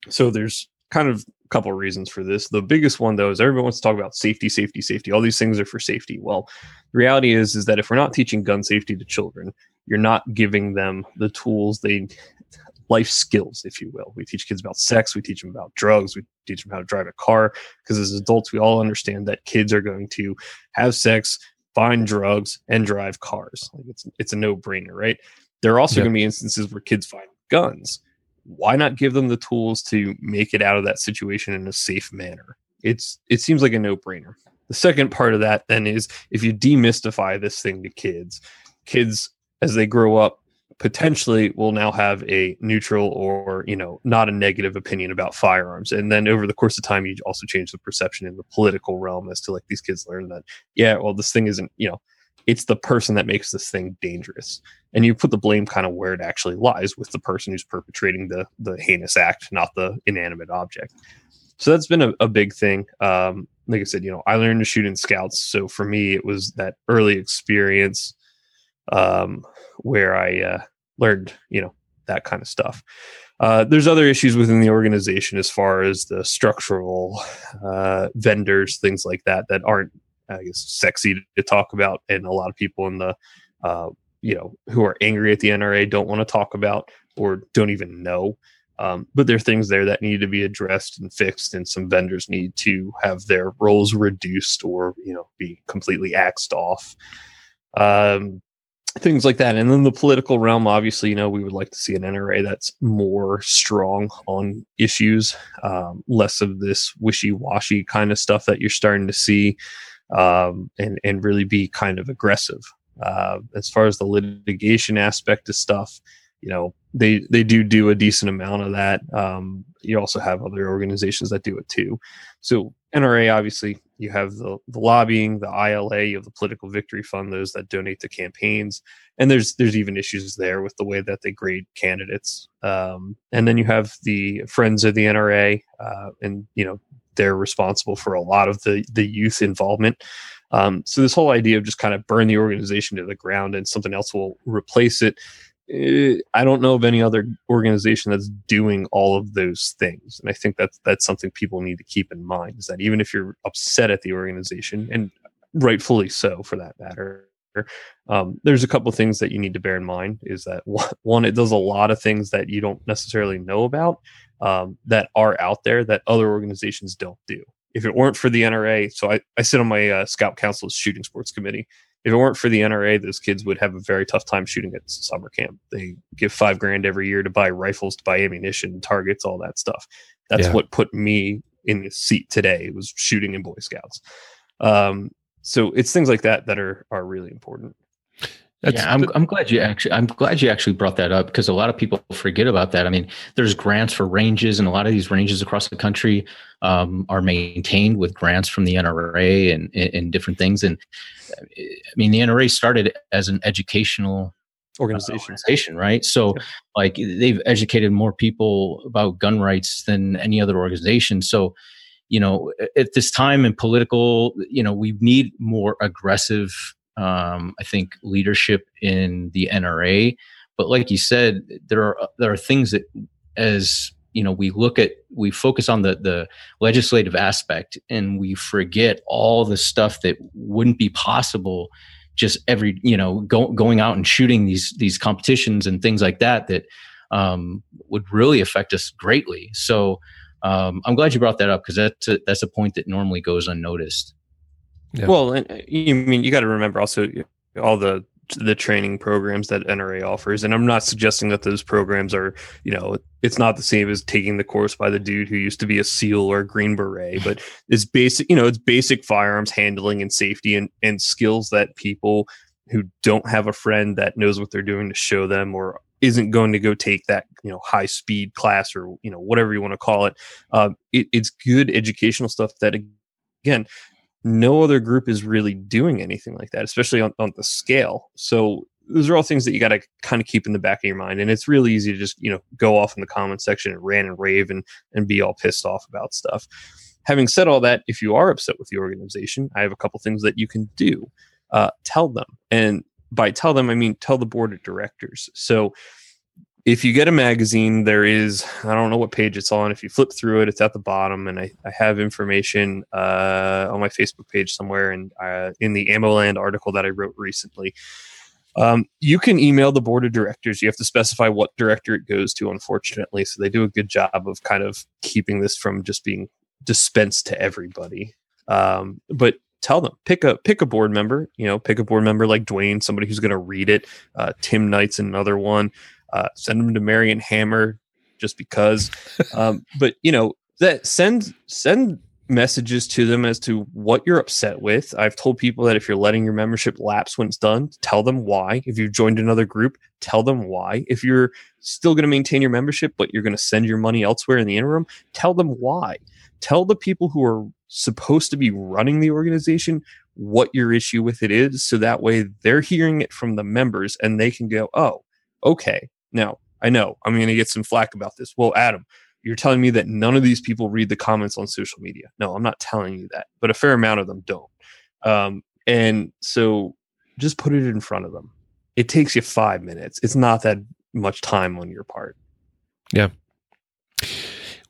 So there's kind of a couple of reasons for this. The biggest one though is everyone wants to talk about safety, safety, safety. All these things are for safety. Well, the reality is is that if we're not teaching gun safety to children, you're not giving them the tools they life skills, if you will. We teach kids about sex, we teach them about drugs, we teach them how to drive a car because as adults we all understand that kids are going to have sex, find drugs and drive cars. Like it's it's a no-brainer, right? There are also yeah. going to be instances where kids find guns why not give them the tools to make it out of that situation in a safe manner? It's it seems like a no-brainer. The second part of that then is if you demystify this thing to kids, kids as they grow up potentially will now have a neutral or you know not a negative opinion about firearms and then over the course of time you also change the perception in the political realm as to like these kids learn that yeah well this thing isn't you know it's the person that makes this thing dangerous. And you put the blame kind of where it actually lies with the person who's perpetrating the the heinous act not the inanimate object. So that's been a, a big thing. Um, like i said you know i learned to shoot in scouts. So for me it was that early experience um, where i uh, learned you know that kind of stuff. Uh, there's other issues within the organization as far as the structural uh, vendors things like that that aren't I guess sexy to talk about, and a lot of people in the uh, you know who are angry at the NRA don't want to talk about or don't even know. Um, but there are things there that need to be addressed and fixed, and some vendors need to have their roles reduced or you know be completely axed off. Um, things like that. And then the political realm, obviously, you know, we would like to see an NRA that's more strong on issues, um, less of this wishy washy kind of stuff that you're starting to see um, and and really be kind of aggressive. Uh, as far as the litigation aspect of stuff, you know they they do do a decent amount of that. Um, you also have other organizations that do it too. So NRA, obviously, you have the, the lobbying, the ILA, you have the Political Victory Fund, those that donate to campaigns, and there's there's even issues there with the way that they grade candidates. Um, and then you have the Friends of the NRA, uh, and you know they're responsible for a lot of the the youth involvement. Um, so this whole idea of just kind of burn the organization to the ground and something else will replace it. Eh, I don't know of any other organization that's doing all of those things, and I think that's that's something people need to keep in mind. Is that even if you're upset at the organization, and rightfully so for that matter, um, there's a couple things that you need to bear in mind. Is that one, it does a lot of things that you don't necessarily know about, um, that are out there that other organizations don't do. If it weren't for the NRA, so I, I sit on my uh, Scout Council's shooting sports committee. If it weren't for the NRA, those kids would have a very tough time shooting at summer camp. They give five grand every year to buy rifles, to buy ammunition, targets, all that stuff. That's yeah. what put me in the seat today It was shooting in Boy Scouts. Um, so it's things like that that are are really important. That's, yeah, I'm, I'm glad you actually I'm glad you actually brought that up because a lot of people forget about that. I mean, there's grants for ranges, and a lot of these ranges across the country um, are maintained with grants from the NRA and, and different things. And I mean, the NRA started as an educational organization, uh, organization right? So, yeah. like, they've educated more people about gun rights than any other organization. So, you know, at this time in political, you know, we need more aggressive um, I think leadership in the NRA. But like you said, there are there are things that as you know we look at we focus on the the legislative aspect and we forget all the stuff that wouldn't be possible just every you know go, going out and shooting these these competitions and things like that that um, would really affect us greatly so um, i'm glad you brought that up because that's a, that's a point that normally goes unnoticed yeah. Well, and uh, you mean you got to remember also all the the training programs that NRA offers, and I'm not suggesting that those programs are, you know, it's not the same as taking the course by the dude who used to be a SEAL or a Green Beret, but it's basic, you know, it's basic firearms handling and safety and and skills that people who don't have a friend that knows what they're doing to show them or isn't going to go take that you know high speed class or you know whatever you want to call it. Uh, it it's good educational stuff that again no other group is really doing anything like that, especially on, on the scale. So those are all things that you got to kind of keep in the back of your mind. And it's really easy to just, you know, go off in the comment section and rant and rave and, and be all pissed off about stuff. Having said all that, if you are upset with the organization, I have a couple things that you can do. Uh, tell them. And by tell them, I mean tell the board of directors. So if you get a magazine, there is, I don't know what page it's on. If you flip through it, it's at the bottom. And I, I have information uh, on my Facebook page somewhere and uh, in the AmmoLand article that I wrote recently. Um, you can email the board of directors. You have to specify what director it goes to, unfortunately. So they do a good job of kind of keeping this from just being dispensed to everybody. Um, but tell them pick a pick a board member. You know, pick a board member like Dwayne, somebody who's going to read it. Uh, Tim Knight's another one. Uh, send them to Marion Hammer just because. Um, but you know that send send messages to them as to what you're upset with. I've told people that if you're letting your membership lapse when it's done, tell them why. If you've joined another group, tell them why. If you're still going to maintain your membership, but you're going to send your money elsewhere in the interim, tell them why. Tell the people who are supposed to be running the organization what your issue with it is. So that way they're hearing it from the members and they can go, oh, okay, now, I know I'm going to get some flack about this. Well, Adam, you're telling me that none of these people read the comments on social media. No, I'm not telling you that, but a fair amount of them don't. Um, and so just put it in front of them. It takes you five minutes. It's not that much time on your part. Yeah.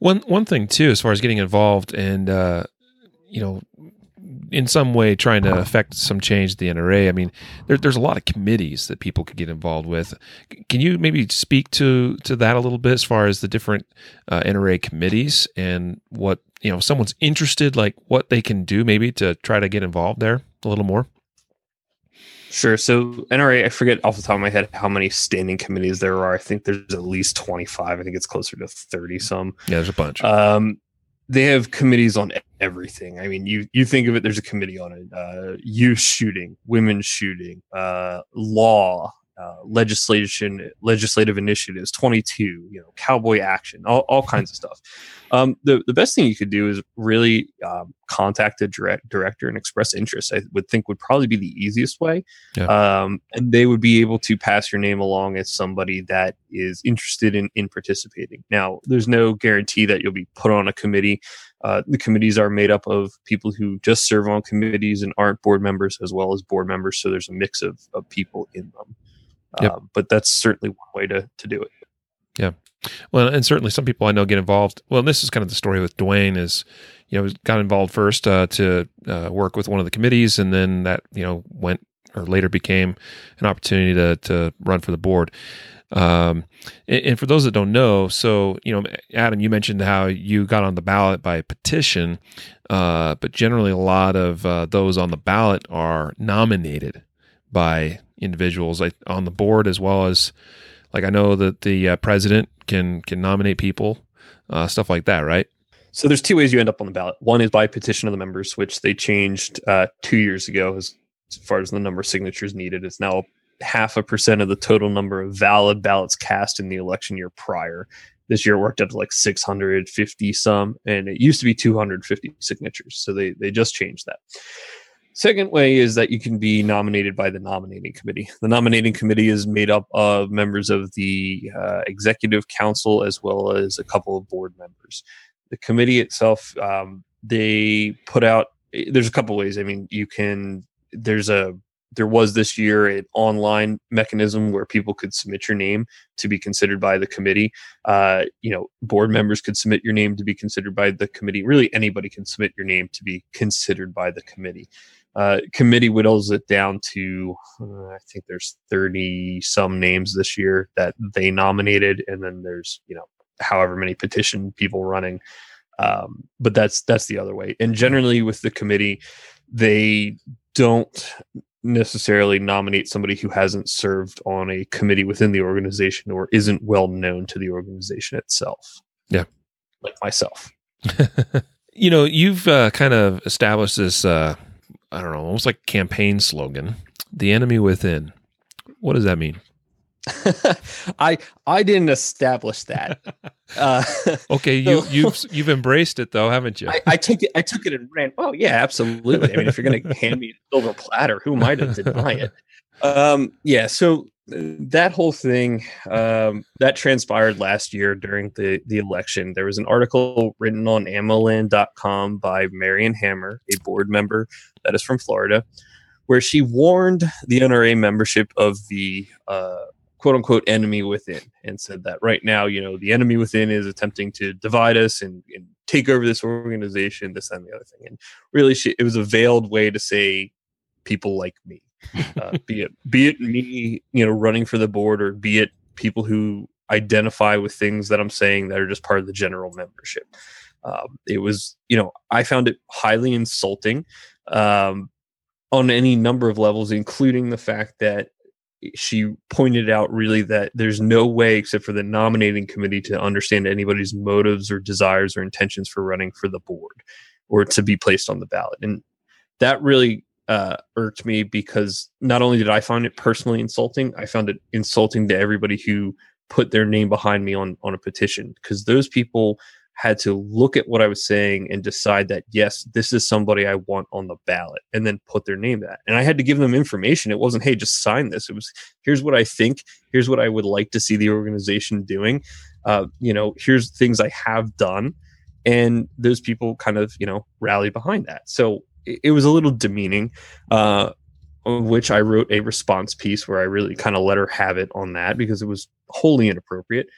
One one thing too, as far as getting involved and uh, you know in some way trying to affect some change at the NRA. I mean, there, there's a lot of committees that people could get involved with. Can you maybe speak to to that a little bit as far as the different uh, NRA committees and what you know, if someone's interested, like what they can do maybe to try to get involved there a little more? Sure. So NRA, I forget off the top of my head how many standing committees there are. I think there's at least 25. I think it's closer to 30 some. Yeah, there's a bunch. Um, they have committees on everything. I mean, you you think of it. There's a committee on it: uh, youth shooting, women shooting, uh, law, uh, legislation, legislative initiatives, 22, you know, cowboy action, all, all kinds of stuff. Um, the, the best thing you could do is really um, contact a direct, director and express interest. I would think would probably be the easiest way. Yeah. Um, and they would be able to pass your name along as somebody that is interested in, in participating. Now, there's no guarantee that you'll be put on a committee. Uh, the committees are made up of people who just serve on committees and aren't board members as well as board members. So there's a mix of, of people in them. Yep. Um, but that's certainly one way to, to do it. Yeah. Well, and certainly some people I know get involved. Well, this is kind of the story with Dwayne is, you know, got involved first uh, to uh, work with one of the committees, and then that you know went or later became an opportunity to to run for the board. Um, and, and, for those that don't know, so you know, Adam, you mentioned how you got on the ballot by petition, uh, but generally a lot of uh, those on the ballot are nominated by individuals like, on the board as well as like I know that the uh, president can can nominate people, uh, stuff like that, right? So there's two ways you end up on the ballot. One is by petition of the members, which they changed uh, two years ago as, as far as the number of signatures needed. It's now half a percent of the total number of valid ballots cast in the election year prior. This year it worked up to like 650 some, and it used to be 250 signatures. So they they just changed that. Second way is that you can be nominated by the nominating committee. The nominating committee is made up of members of the uh, executive council as well as a couple of board members. The committee itself, um, they put out. There's a couple ways. I mean, you can. There's a. There was this year an online mechanism where people could submit your name to be considered by the committee. Uh, you know, board members could submit your name to be considered by the committee. Really, anybody can submit your name to be considered by the committee uh, committee whittles it down to uh, I think there's 30 some names this year that they nominated, and then there's you know however many petition people running. Um, but that's that's the other way. And generally with the committee, they don't necessarily nominate somebody who hasn't served on a committee within the organization or isn't well known to the organization itself. Yeah, like myself. you know, you've uh, kind of established this. I don't know, almost like campaign slogan, the enemy within. What does that mean? I I didn't establish that. Uh, okay, you you've you've embraced it though, haven't you? I, I, took it. I took it and ran. Oh yeah, absolutely. I mean, if you're going to hand me a silver platter, who am I to deny it? Um, yeah. So uh, that whole thing um, that transpired last year during the the election. There was an article written on AmmoLand.com by Marion Hammer, a board member that is from Florida, where she warned the NRA membership of the uh, quote unquote enemy within and said that right now, you know, the enemy within is attempting to divide us and, and take over this organization, this and the other thing. And really, she, it was a veiled way to say people like me, uh, be it be it me, you know, running for the board, or be it people who identify with things that I'm saying that are just part of the general membership. Um, it was, you know, I found it highly insulting um, on any number of levels, including the fact that she pointed out really that there's no way except for the nominating committee to understand anybody's motives or desires or intentions for running for the board or to be placed on the ballot and that really uh, irked me because not only did i find it personally insulting i found it insulting to everybody who put their name behind me on on a petition because those people had to look at what I was saying and decide that yes, this is somebody I want on the ballot, and then put their name that. And I had to give them information. It wasn't, hey, just sign this. It was, here's what I think. Here's what I would like to see the organization doing. Uh, you know, here's things I have done, and those people kind of you know rally behind that. So it, was a little demeaning. Uh, which I wrote a response piece where I really kind of let her have it on that because it was wholly inappropriate.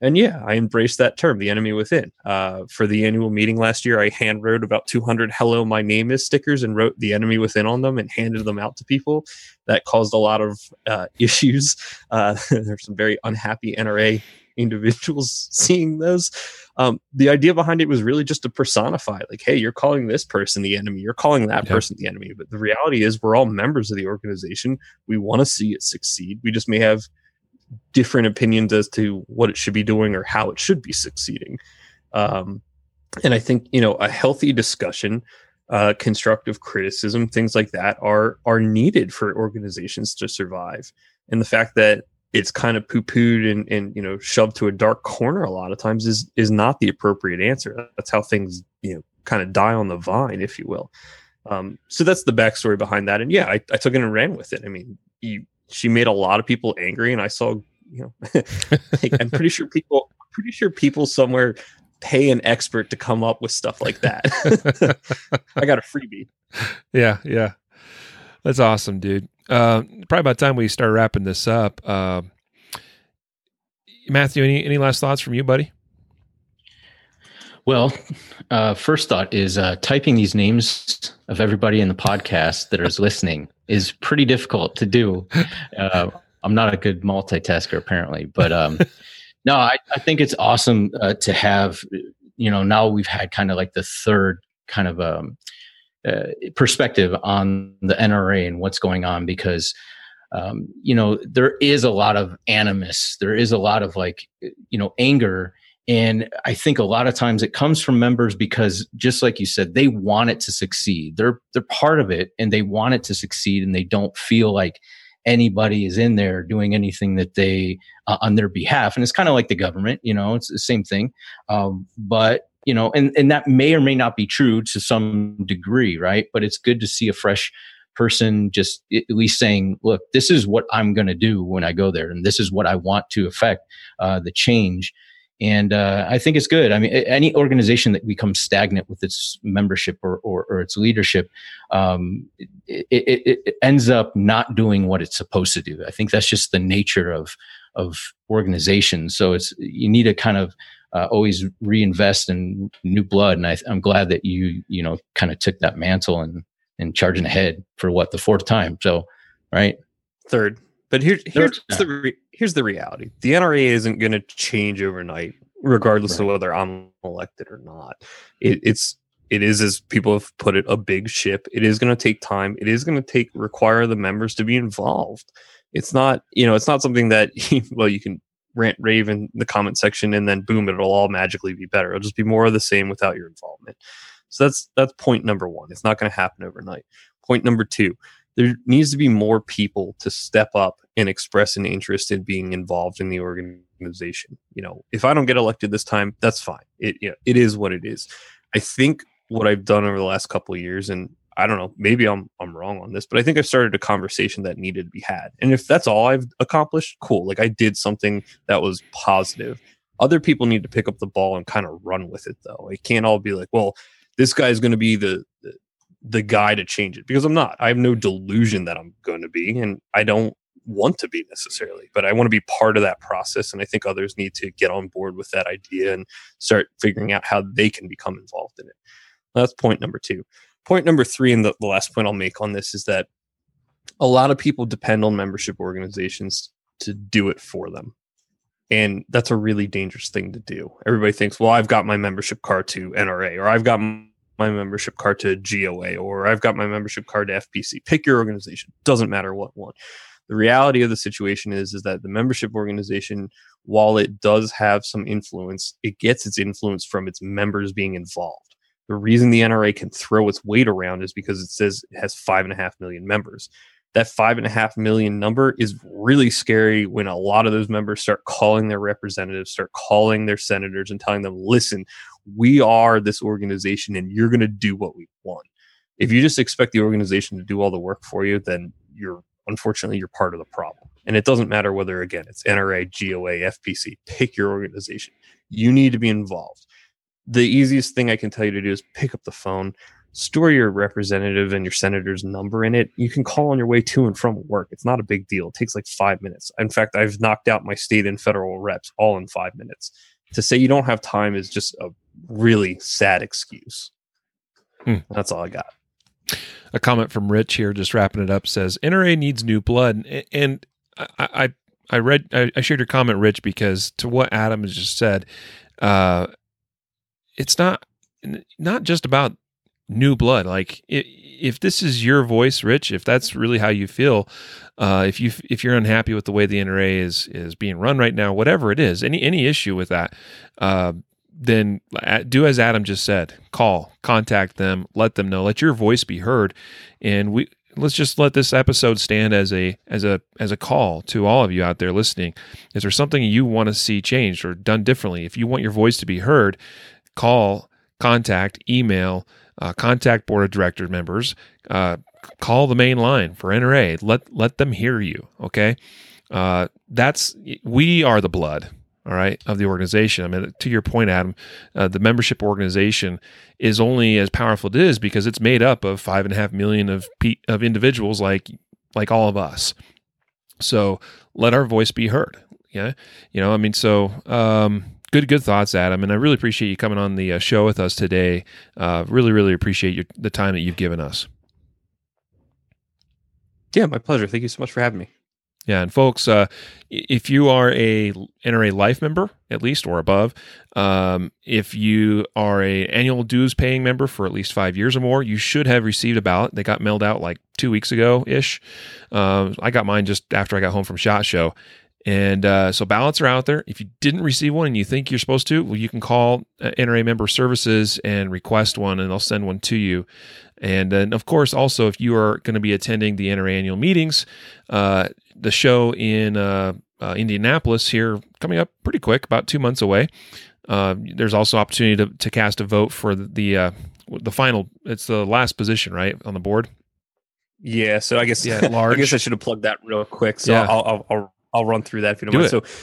And yeah, I embraced that term, the enemy within. Uh, for the annual meeting last year, I hand wrote about 200 "Hello, my name is" stickers and wrote the enemy within on them and handed them out to people. That caused a lot of uh, issues. Uh, there's some very unhappy NRA individuals seeing those. Um, the idea behind it was really just to personify, like, hey, you're calling this person the enemy, you're calling that person the enemy. But the reality is, we're all members of the organization. We want to see it succeed. We just may have different opinions as to what it should be doing or how it should be succeeding. Um, and I think you know a healthy discussion, uh, constructive criticism, things like that are are needed for organizations to survive. And the fact that it's kind of poo-pooed and, and you know shoved to a dark corner a lot of times is is not the appropriate answer. That's how things you know kind of die on the vine, if you will. Um, so that's the backstory behind that. And yeah, I, I took it and ran with it. I mean, you she made a lot of people angry, and I saw, you know, like, I'm pretty sure people, pretty sure people somewhere pay an expert to come up with stuff like that. I got a freebie. Yeah, yeah, that's awesome, dude. Uh, probably about time we start wrapping this up. Uh, Matthew, any any last thoughts from you, buddy? Well, uh, first thought is uh, typing these names of everybody in the podcast that is listening is pretty difficult to do. Uh, I'm not a good multitasker apparently, but um, no, I, I, think it's awesome uh, to have. You know, now we've had kind of like the third kind of um, uh, perspective on the NRA and what's going on because. Um, you know, there is a lot of animus. There is a lot of like, you know, anger and I think a lot of times it comes from members because just like you said, they want it to succeed. They're they're part of it and they want it to succeed and they don't feel like anybody is in there doing anything that they uh, on their behalf. And it's kind of like the government, you know, it's the same thing. Um, but you know, and, and that may or may not be true to some degree, right? But it's good to see a fresh person just at least saying, look, this is what I'm going to do when I go there. And this is what I want to affect uh, the change and uh, I think it's good. I mean, any organization that becomes stagnant with its membership or, or, or its leadership, um, it, it, it, ends up not doing what it's supposed to do. I think that's just the nature of of organizations. So it's you need to kind of uh, always reinvest in new blood. And I, am glad that you you know kind of took that mantle and and charging ahead for what the fourth time. So right, third. But here, here's the re- here's the reality: the NRA isn't going to change overnight, regardless right. of whether I'm elected or not. It, it's it is as people have put it a big ship. It is going to take time. It is going to take require the members to be involved. It's not you know it's not something that well you can rant rave in the comment section and then boom it'll all magically be better. It'll just be more of the same without your involvement. So that's that's point number one. It's not going to happen overnight. Point number two there needs to be more people to step up and express an interest in being involved in the organization. You know, if I don't get elected this time, that's fine. It it is what it is. I think what I've done over the last couple of years, and I don't know, maybe I'm I'm wrong on this, but I think I've started a conversation that needed to be had. And if that's all I've accomplished, cool. Like I did something that was positive. Other people need to pick up the ball and kind of run with it though. It can't all be like, well, this guy's going to be the, the the guy to change it because I'm not. I have no delusion that I'm going to be, and I don't want to be necessarily, but I want to be part of that process. And I think others need to get on board with that idea and start figuring out how they can become involved in it. That's point number two. Point number three, and the, the last point I'll make on this is that a lot of people depend on membership organizations to do it for them. And that's a really dangerous thing to do. Everybody thinks, well, I've got my membership card to NRA, or I've got my membership card to GOA, or I've got my membership card to FPC. Pick your organization. Doesn't matter what one. The reality of the situation is, is that the membership organization, while it does have some influence, it gets its influence from its members being involved. The reason the NRA can throw its weight around is because it says it has five and a half million members. That five and a half million number is really scary when a lot of those members start calling their representatives, start calling their senators, and telling them, listen, we are this organization and you're going to do what we want. If you just expect the organization to do all the work for you, then you're unfortunately you're part of the problem. And it doesn't matter whether again it's NRA, GOA, FPC, pick your organization. You need to be involved. The easiest thing I can tell you to do is pick up the phone, store your representative and your senator's number in it. You can call on your way to and from work. It's not a big deal. It takes like five minutes. In fact, I've knocked out my state and federal reps all in five minutes. To say you don't have time is just a really sad excuse. Hmm. That's all I got. A comment from Rich here, just wrapping it up, says NRA needs new blood, and I I, I read I, shared your comment, Rich, because to what Adam has just said, uh, it's not not just about new blood. Like if this is your voice, Rich, if that's really how you feel, uh, if you if you're unhappy with the way the NRA is is being run right now, whatever it is, any any issue with that, uh, then do as Adam just said. Call, contact them, let them know, let your voice be heard, and we let's just let this episode stand as a as a as a call to all of you out there listening. Is there something you want to see changed or done differently? If you want your voice to be heard, call, contact, email, uh, contact board of director members, uh, call the main line for NRA. Let let them hear you. Okay, uh, that's we are the blood all right, of the organization. I mean, to your point, Adam, uh, the membership organization is only as powerful as it is because it's made up of five and a half million of pe- of individuals like like all of us. So let our voice be heard. Yeah, you know, I mean, so um, good good thoughts, Adam, and I really appreciate you coming on the uh, show with us today. Uh, really, really appreciate your, the time that you've given us. Yeah, my pleasure. Thank you so much for having me. Yeah, and folks, uh, if you are a NRA Life member, at least or above, um, if you are a annual dues paying member for at least five years or more, you should have received a ballot. They got mailed out like two weeks ago ish. Uh, I got mine just after I got home from Shot Show, and uh, so ballots are out there. If you didn't receive one and you think you're supposed to, well, you can call uh, NRA Member Services and request one, and they'll send one to you. And then, of course, also if you are going to be attending the NRA annual meetings, uh, the show in uh, uh, Indianapolis here coming up pretty quick, about two months away. Uh, there's also opportunity to, to cast a vote for the the, uh, the final. It's the last position, right, on the board. Yeah, so I guess yeah, large. I guess I should have plugged that real quick. So yeah. I'll, I'll, I'll I'll run through that if you don't Do mind. It. So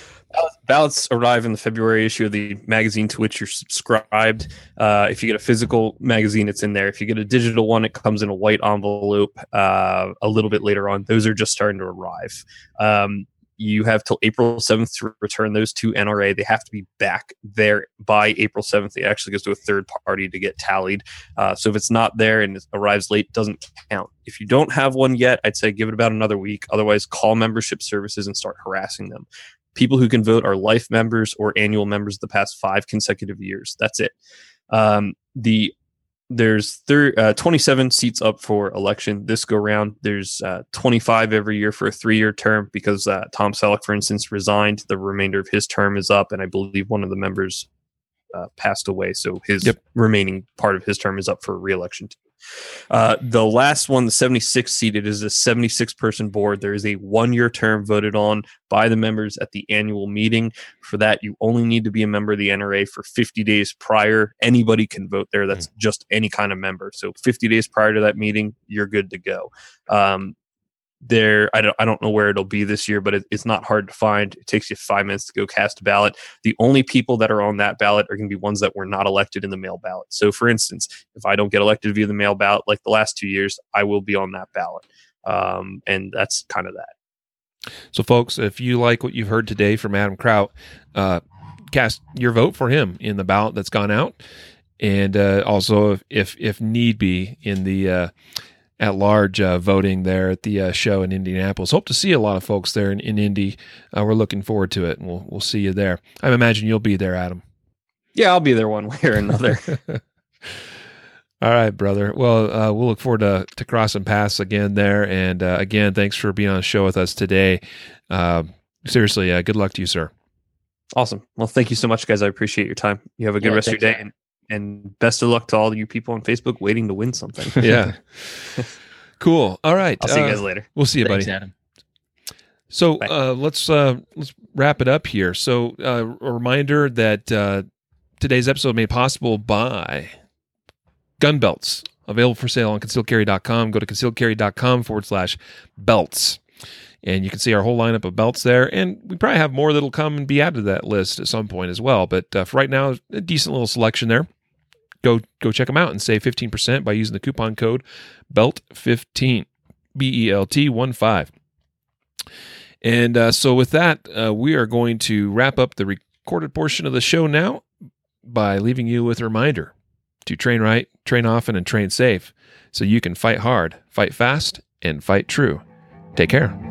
ballots arrive in the February issue of the magazine to which you're subscribed. Uh, if you get a physical magazine, it's in there. If you get a digital one, it comes in a white envelope uh, a little bit later on. Those are just starting to arrive. Um, you have till April 7th to return those to NRA. They have to be back there by April 7th. It actually goes to a third party to get tallied. Uh, so if it's not there and it arrives late, doesn't count. If you don't have one yet, I'd say give it about another week. Otherwise, call membership services and start harassing them. People who can vote are life members or annual members of the past five consecutive years. That's it. Um, the there's thir- uh, 27 seats up for election this go round. There's uh, 25 every year for a three year term because uh, Tom Selleck, for instance, resigned. The remainder of his term is up, and I believe one of the members uh, passed away. So his yep. remaining part of his term is up for reelection. Uh, the last one, the 76 seated, is a 76 person board. There is a one year term voted on by the members at the annual meeting. For that, you only need to be a member of the NRA for 50 days prior. Anybody can vote there. That's mm. just any kind of member. So 50 days prior to that meeting, you're good to go. Um, there I don't I don't know where it'll be this year, but it, it's not hard to find. It takes you five minutes to go cast a ballot. The only people that are on that ballot are going to be ones that were not elected in the mail ballot. So, for instance, if I don't get elected via the mail ballot like the last two years, I will be on that ballot, um, and that's kind of that. So, folks, if you like what you've heard today from Adam Kraut, uh, cast your vote for him in the ballot that's gone out, and uh, also if, if if need be in the uh, at large uh, voting there at the uh, show in Indianapolis. Hope to see a lot of folks there in, in Indy. Uh, we're looking forward to it, and we'll we'll see you there. I imagine you'll be there, Adam. Yeah, I'll be there one way or another. All right, brother. Well, uh, we'll look forward to, to crossing paths again there. And uh, again, thanks for being on the show with us today. Uh, seriously, good luck to you, sir. Awesome. Well, thank you so much, guys. I appreciate your time. You have a good yeah, rest of your day. And and best of luck to all you people on Facebook waiting to win something. yeah. cool. All right. I'll see you guys uh, later. We'll see you, Thanks, buddy. Adam. So uh, let's uh, let's wrap it up here. So uh, a reminder that uh, today's episode made possible by gun belts available for sale on concealedcarry.com. Go to concealedcarry.com forward slash belts. And you can see our whole lineup of belts there. And we probably have more that'll come and be added to that list at some point as well. But uh, for right now, a decent little selection there go go check them out and save 15% by using the coupon code BELT15 B E L T 1 5. And uh, so with that, uh, we are going to wrap up the recorded portion of the show now by leaving you with a reminder to train right, train often, and train safe so you can fight hard, fight fast, and fight true. Take care.